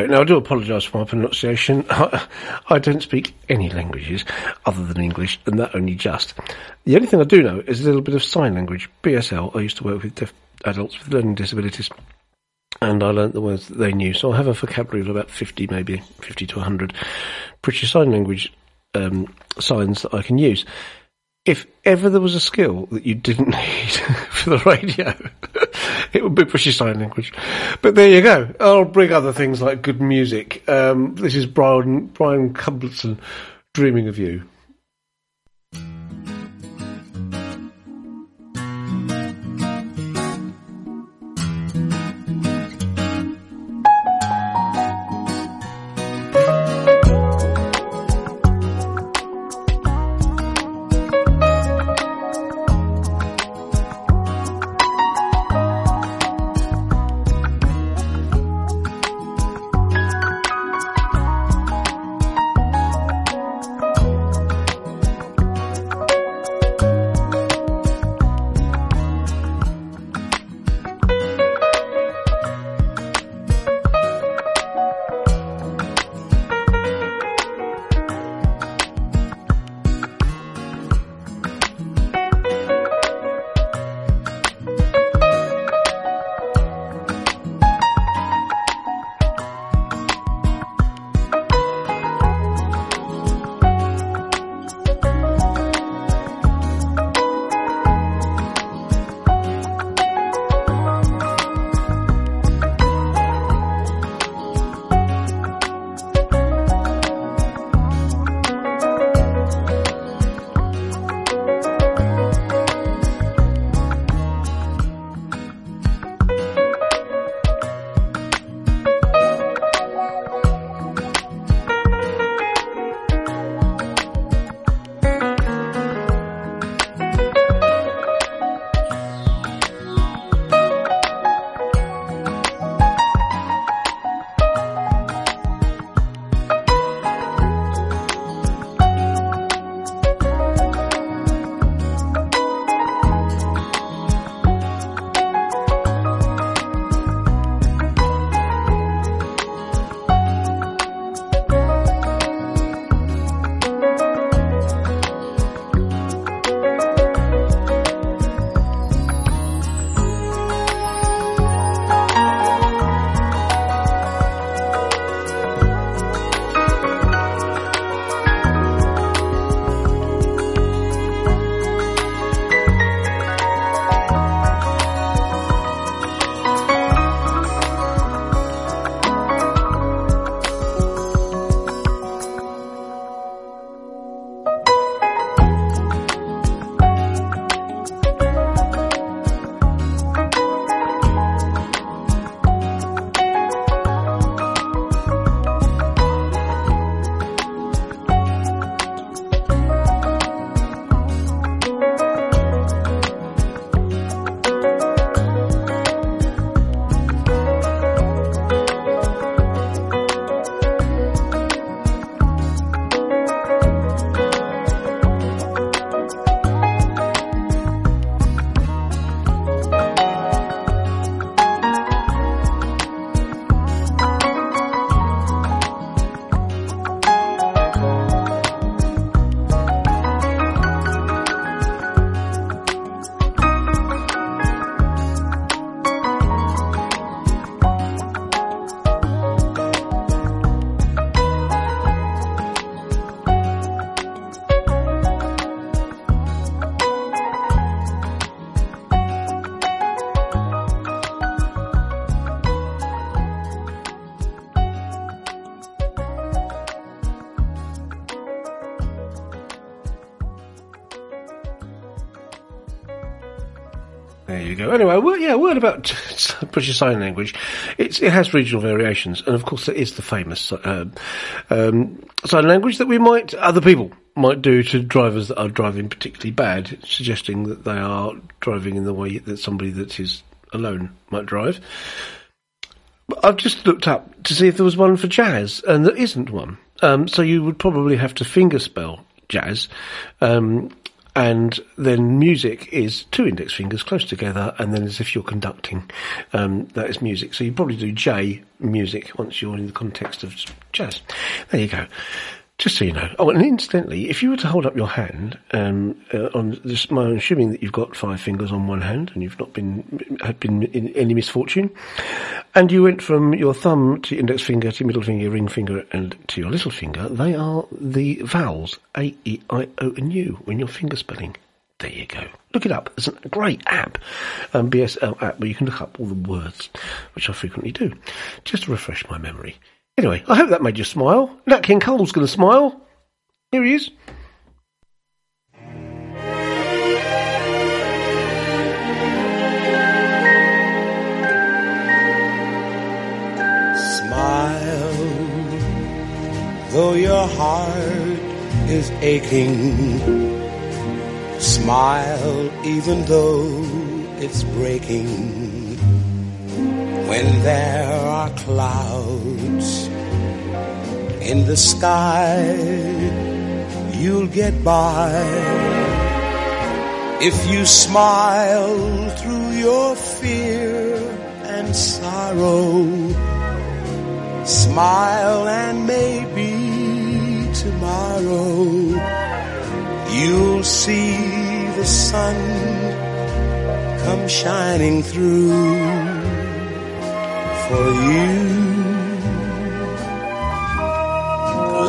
Now, I do apologise for my pronunciation. I don't speak any languages other than English, and that only just. The only thing I do know is a little bit of sign language. BSL, I used to work with deaf adults with learning disabilities, and I learnt the words that they knew. So I have a vocabulary of about 50, maybe 50 to 100 British Sign Language um, signs that I can use if ever there was a skill that you didn't need for the radio, it would be British Sign Language. But there you go. I'll bring other things like good music. Um, this is Brian Brian Culbertson, Dreaming of You. Anyway, yeah, word about British Sign Language. It's, it has regional variations, and of course, there is the famous uh, um, sign language that we might, other people might do to drivers that are driving particularly bad, suggesting that they are driving in the way that somebody that is alone might drive. But I've just looked up to see if there was one for jazz, and there isn't one. Um, so you would probably have to fingerspell jazz. Um, and then music is two index fingers close together, and then as if you're conducting. Um, that is music. So you probably do J music once you're in the context of jazz. There you go. Just so you know. Oh, and incidentally, if you were to hold up your hand, um, uh, on this, I'm assuming that you've got five fingers on one hand and you've not been had been in any misfortune, and you went from your thumb to index finger to middle finger, ring finger, and to your little finger. They are the vowels A, E, I, O, and U when you're finger spelling. There you go. Look it up. It's a great app, um, BSL app, where you can look up all the words, which I frequently do, just to refresh my memory. Anyway, I hope that made you smile. Nat King Cole's going to smile. Here he is. Smile, though your heart is aching. Smile, even though it's breaking. When there are clouds in the sky, you'll get by. If you smile through your fear and sorrow, smile and maybe tomorrow you'll see the sun come shining through for you.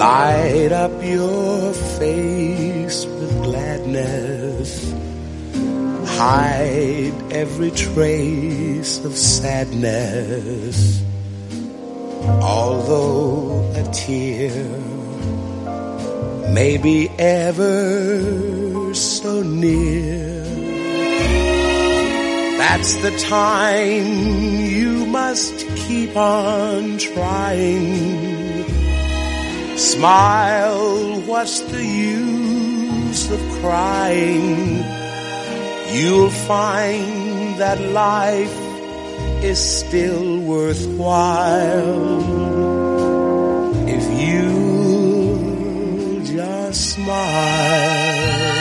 Light up your face with gladness. Hide every trace of sadness. Although a tear may be ever so near, that's the time you must keep on trying. Smile, what's the use of crying? You'll find that life is still worthwhile if you just smile.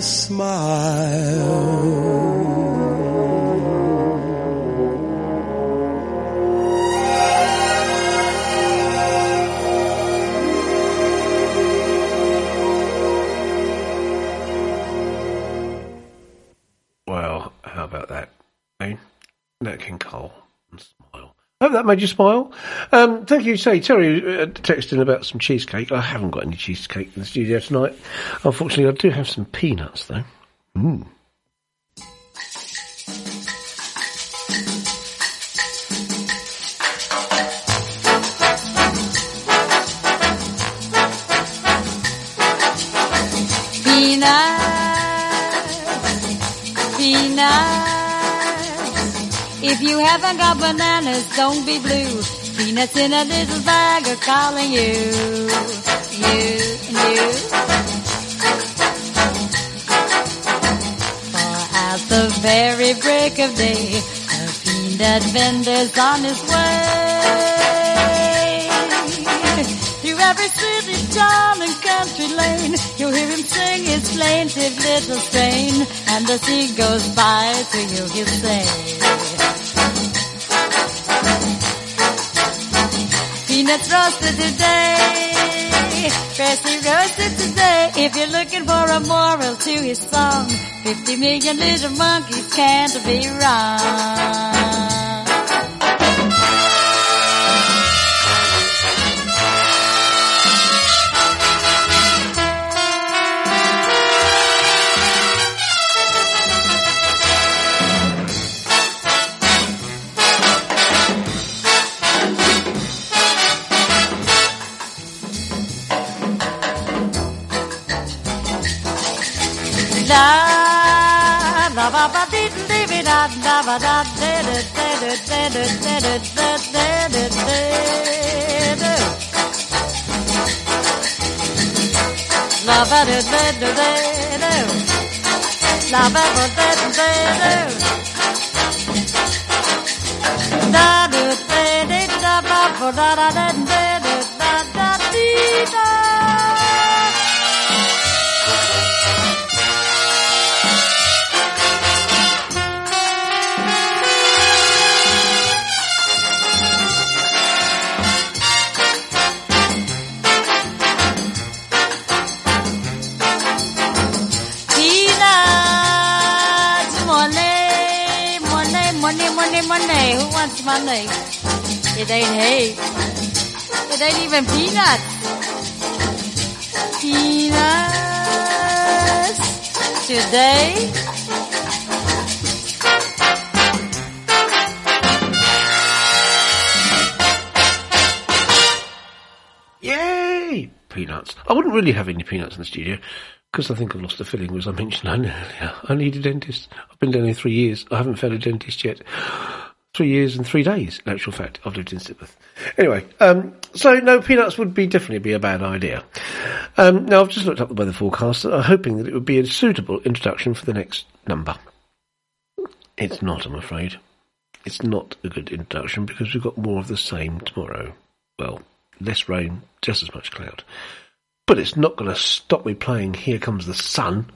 smile. Hope that made you smile. Um, thank you. Say, Terry uh, texting about some cheesecake. I haven't got any cheesecake in the studio tonight. Unfortunately, I do have some peanuts though. Mm. You haven't got bananas, don't be blue. Peanuts in a little bag are calling you, you you. For at the very break of day, a peanut vendor's on his way. Through every city, town, and country lane, you'll hear him sing his plaintive little strain. And as he goes by to you, he'll say, Peanuts roasted today, freshly roasted today. If you're looking for a moral to his song, 50 million little monkeys can't be wrong. Da da ba ba dee dee dee da da ba da dee dee dee dee dee dee dee dee dee dee dee La ba dee dee dee dee dee La ba ba dee dee dee da dee dee dee da ba ba da da dee dee money? It ain't hay. It ain't even peanuts. Peanuts today. Yay! Peanuts. I wouldn't really have any peanuts in the studio because I think I've lost the filling, as I mentioned earlier. I need a dentist. I've been down here three years. I haven't found a dentist yet. Three years and three days, in actual fact. I've lived in Sidmouth. Anyway, um, so no, peanuts would be definitely be a bad idea. Um, now, I've just looked up the weather forecast, uh, hoping that it would be a suitable introduction for the next number. It's not, I'm afraid. It's not a good introduction because we've got more of the same tomorrow. Well, less rain, just as much cloud. But it's not going to stop me playing Here Comes the Sun.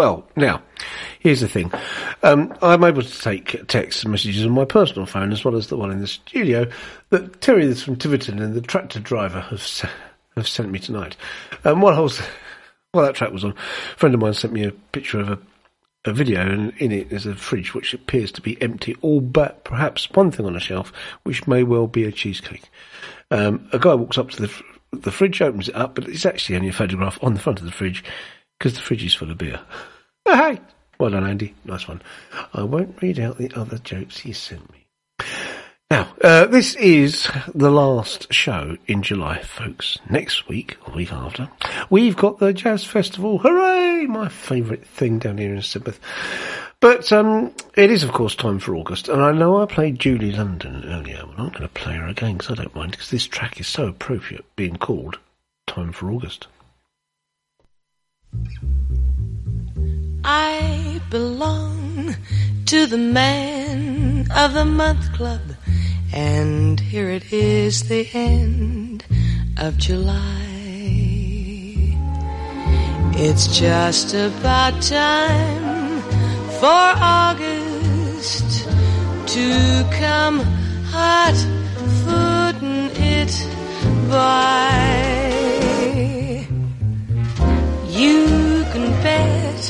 Well, now, here's the thing. Um, I'm able to take text messages on my personal phone as well as the one in the studio that Terry from Tiverton and the tractor driver have, have sent me tonight. Um, while I was, while that track was on, a friend of mine sent me a picture of a a video, and in it is a fridge which appears to be empty, all but perhaps one thing on a shelf, which may well be a cheesecake. Um, a guy walks up to the fr- the fridge, opens it up, but it's actually only a photograph on the front of the fridge because the fridge is full of beer. Hey, well done, Andy. Nice one. I won't read out the other jokes he sent me. Now, uh, this is the last show in July, folks. Next week, or week after, we've got the Jazz Festival. Hooray! My favourite thing down here in Sidmouth. But um, it is, of course, time for August. And I know I played Julie London earlier. Well, I'm not going to play her again because I don't mind, because this track is so appropriate being called Time for August. I belong to the Man of the Month Club, and here it is the end of July. It's just about time for August to come hot footing it by. You can bet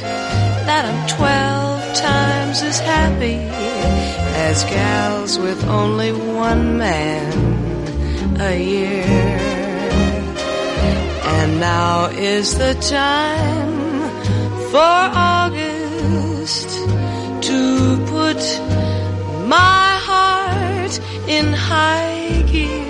that I'm twelve times as happy as gals with only one man a year. And now is the time for August to put my heart in high gear.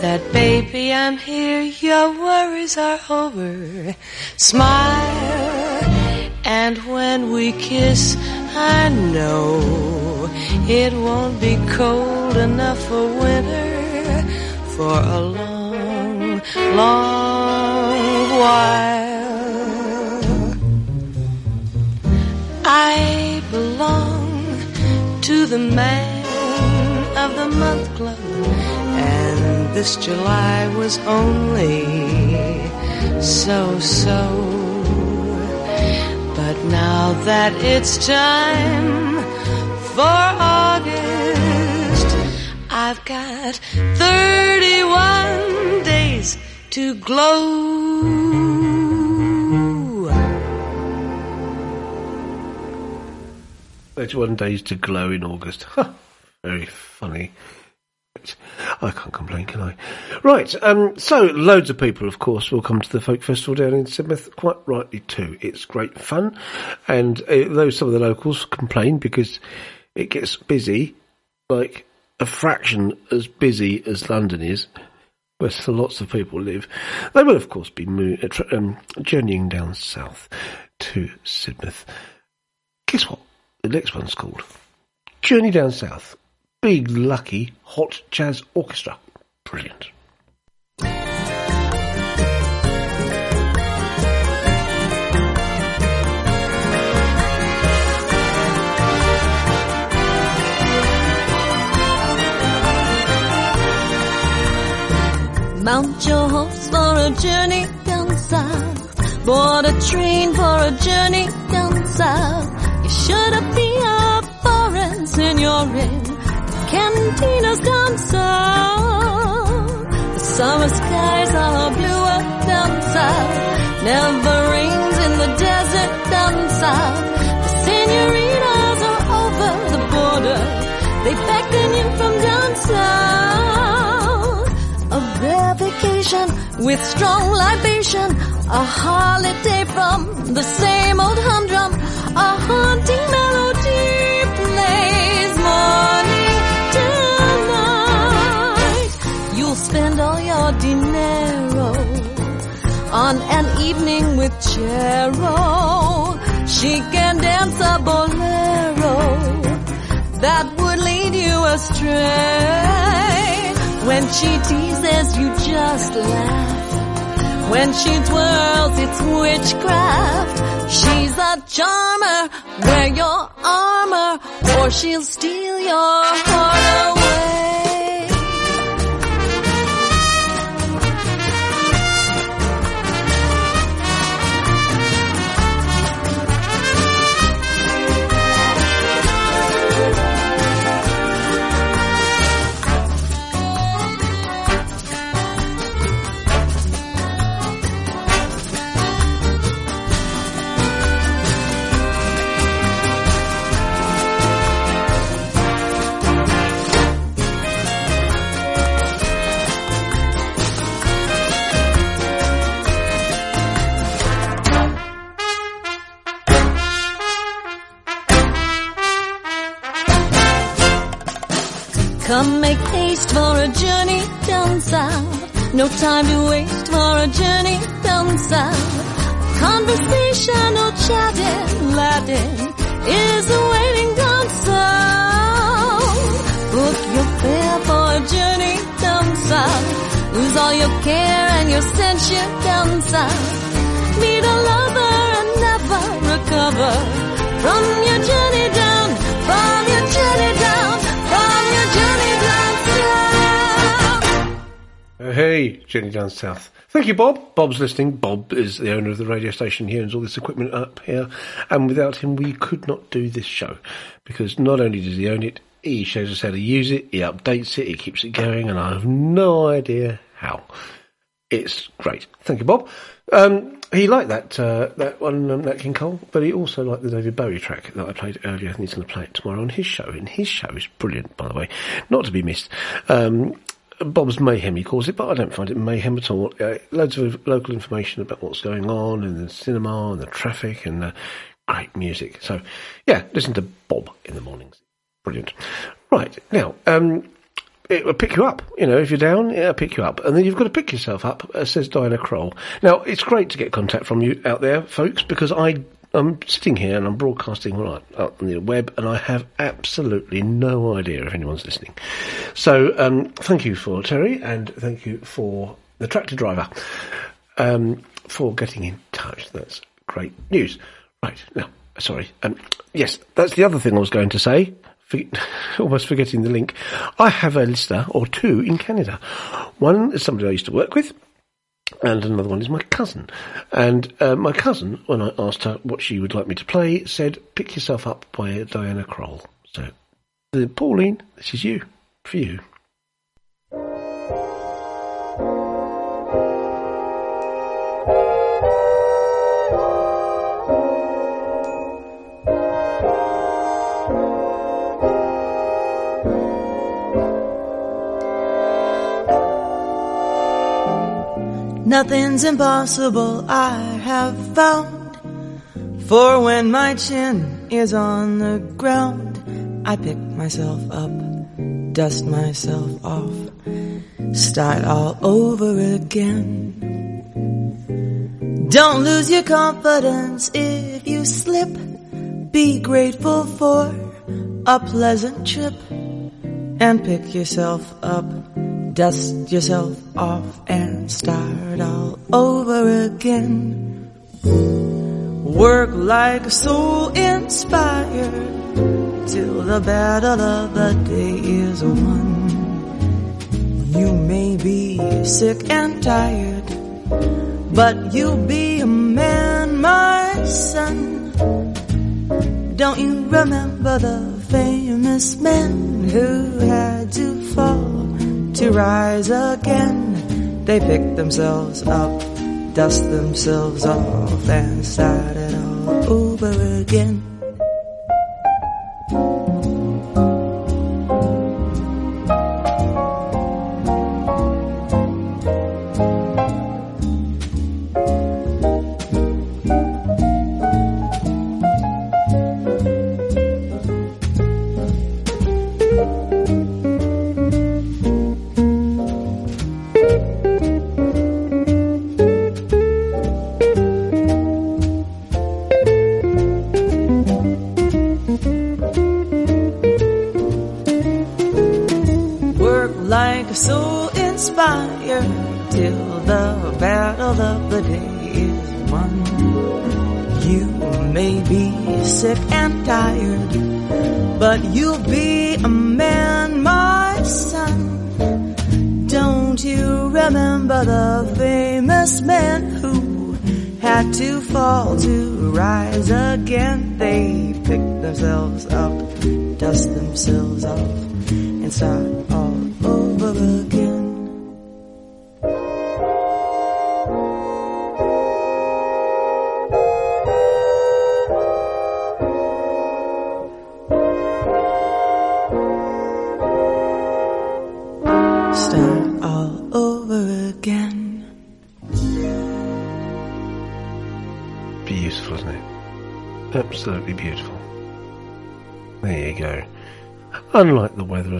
That baby, I'm here. Your worries are over. Smile. And when we kiss, I know it won't be cold enough for winter for a long, long while. I belong to the man of the month club, this July was only so so. But now that it's time for August, I've got 31 days to glow. 31 days to glow in August. Very funny. I can't complain, can I? Right, um, so loads of people, of course, will come to the folk festival down in Sidmouth, quite rightly too. It's great fun, and uh, though some of the locals complain because it gets busy, like a fraction as busy as London is, where lots of people live, they will, of course, be mo- uh, um, journeying down south to Sidmouth. Guess what? The next one's called Journey Down South. Big Lucky Hot Jazz Orchestra. Brilliant. Mount your horse for a journey down south. Board a train for a journey down south. You should be a foreign senorin. Cantinas south. The summer skies are bluer down south. Never rains in the desert down south. The senoritas are over the border. They beckon you from down south. A rare vacation with strong libation. A holiday from the same old humdrum. A haunting melody on an evening with Chero. She can dance a bolero that would lead you astray. When she teases, you just laugh. When she twirls, it's witchcraft. She's a charmer, wear your armor, or she'll steal your heart away. Come make haste for a journey down south. No time to waste for a journey down south. Conversation or chatting, Latin is awaiting down south. Book your fare for a journey down south. Lose all your care and your censure down south. Meet a lover and never recover from your journey down, from your journey down, hey, Jenny down south. Thank you, Bob. Bob's listening. Bob is the owner of the radio station here and all this equipment up here. And without him, we could not do this show. Because not only does he own it, he shows us how to use it, he updates it, he keeps it going, and I have no idea how. It's great. Thank you, Bob. Um, he liked that uh, that one, um, that King Cole, but he also liked the David Bowie track that I played earlier, and he's going to play it tomorrow on his show. And his show is brilliant, by the way, not to be missed. Um, Bob's Mayhem, he calls it, but I don't find it mayhem at all. Uh, loads of local information about what's going on in the cinema and the traffic and uh, great music. So, yeah, listen to Bob in the mornings. Brilliant. Right, now, um, it will pick you up. You know, if you're down, it'll pick you up. And then you've got to pick yourself up, uh, says Diana Krall. Now, it's great to get contact from you out there, folks, because I, I'm sitting here and I'm broadcasting right up on the web and I have absolutely no idea if anyone's listening. So, um, thank you for Terry and thank you for the tractor driver, um, for getting in touch. That's great news. Right, now, sorry. Um, yes, that's the other thing I was going to say. Almost forgetting the link. I have a listener or two in Canada. One is somebody I used to work with, and another one is my cousin. And uh, my cousin, when I asked her what she would like me to play, said, "Pick yourself up" by Diana Krall. So, Pauline, this is you for you. Nothing's impossible, I have found. For when my chin is on the ground, I pick myself up, dust myself off, start all over again. Don't lose your confidence if you slip. Be grateful for a pleasant trip and pick yourself up, dust yourself off and start all over again. Work like a soul inspired till the battle of the day is won. You may be sick and tired, but you'll be a man, my son. Don't you remember the famous men who had to fall to rise again? They picked themselves up, dust themselves off, and started all over again.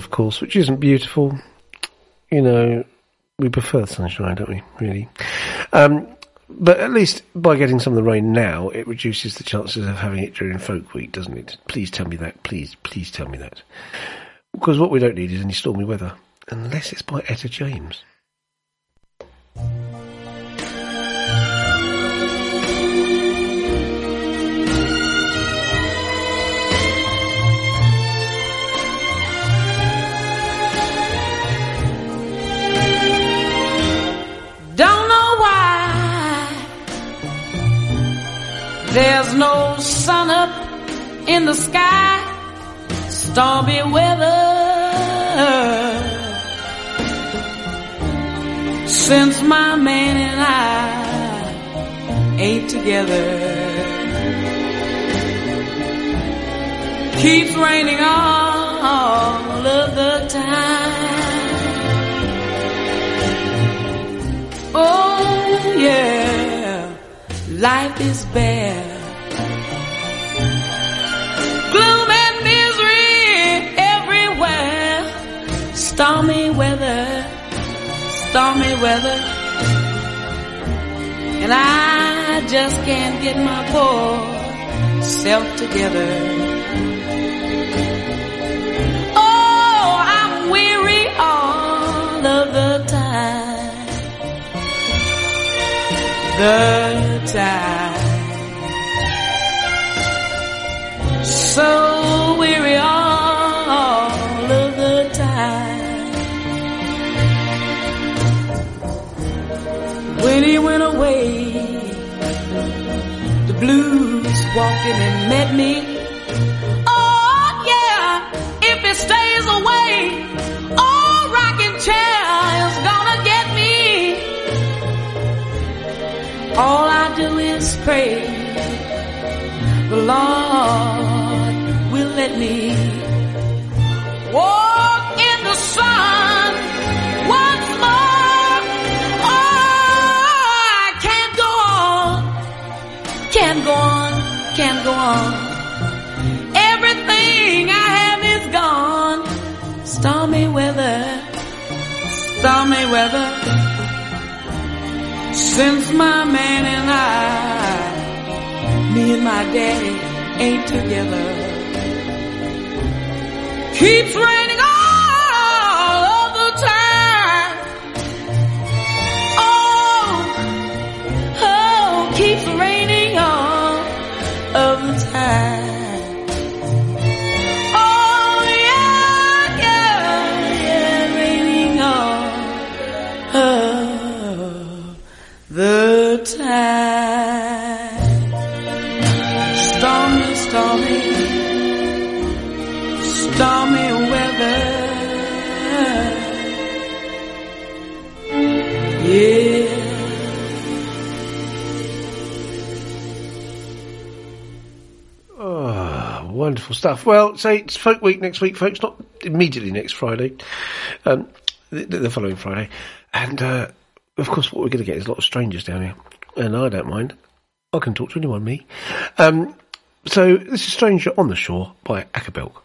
Of course, which isn't beautiful. You know, we prefer sunshine, don't we? Really. Um, but at least by getting some of the rain now, it reduces the chances of having it during Folk Week, doesn't it? Please tell me that. Please, please tell me that. Because what we don't need is any stormy weather, unless it's by Etta James. There's no sun up in the sky, stormy weather. Since my man and I ain't together, keeps raining all of the time. Oh yeah, life is bare. Stormy weather, stormy weather. And I just can't get my poor self together. Oh, I'm weary all of the time the time. So weary all blues walking and met me. Oh yeah, if he stays away, oh rocking chair is gonna get me. All I do is pray the Lord will let me walk in the sun can't go on, can't go on. Everything I have is gone. Stormy weather, stormy weather. Since my man and I, me and my daddy ain't together. Keeps raining wonderful stuff. Well, say it's Folk Week next week, folks. Not immediately next Friday, um, the, the following Friday, and uh, of course, what we're going to get is a lot of strangers down here, and I don't mind. I can talk to anyone, me. Um, so this is "Stranger on the Shore" by Acker Bilk.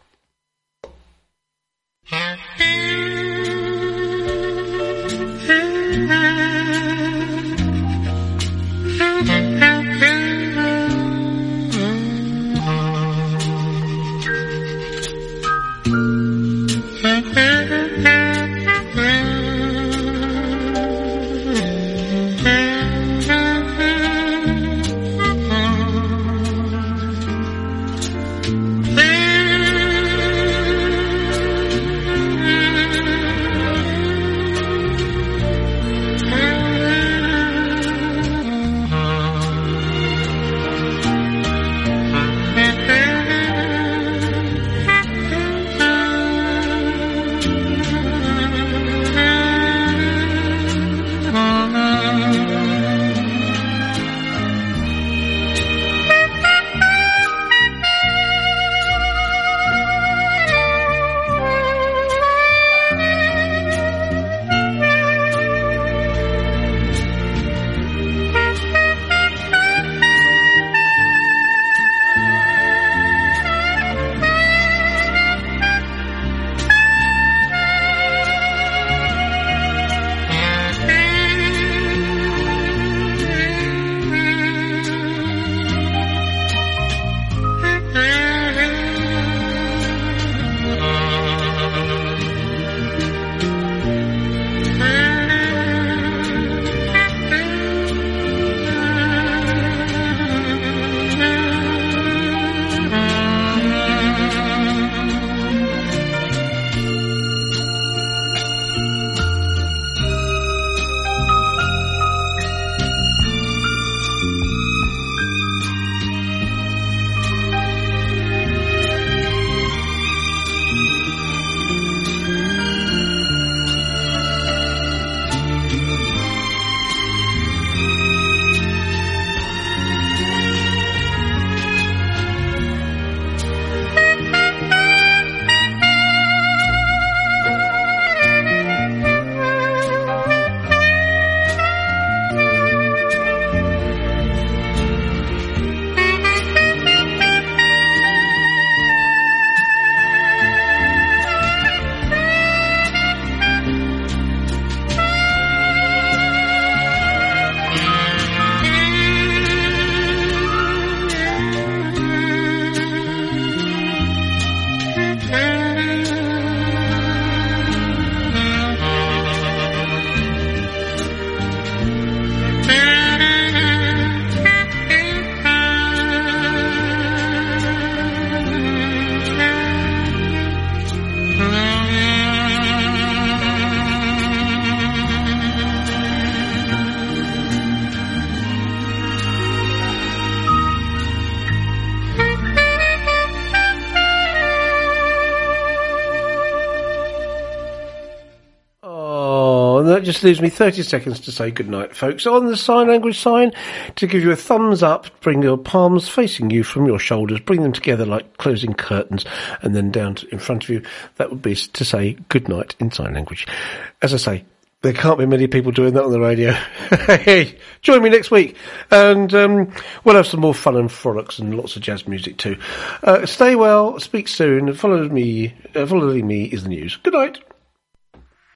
Just leaves me 30 seconds to say goodnight, folks. On the sign language sign, to give you a thumbs up, bring your palms facing you from your shoulders, bring them together like closing curtains, and then down to, in front of you. That would be to say goodnight in sign language. As I say, there can't be many people doing that on the radio. hey, join me next week, and um, we'll have some more fun and frolics and lots of jazz music too. Uh, stay well, speak soon, follow me. Uh, follow me is the news. Good night.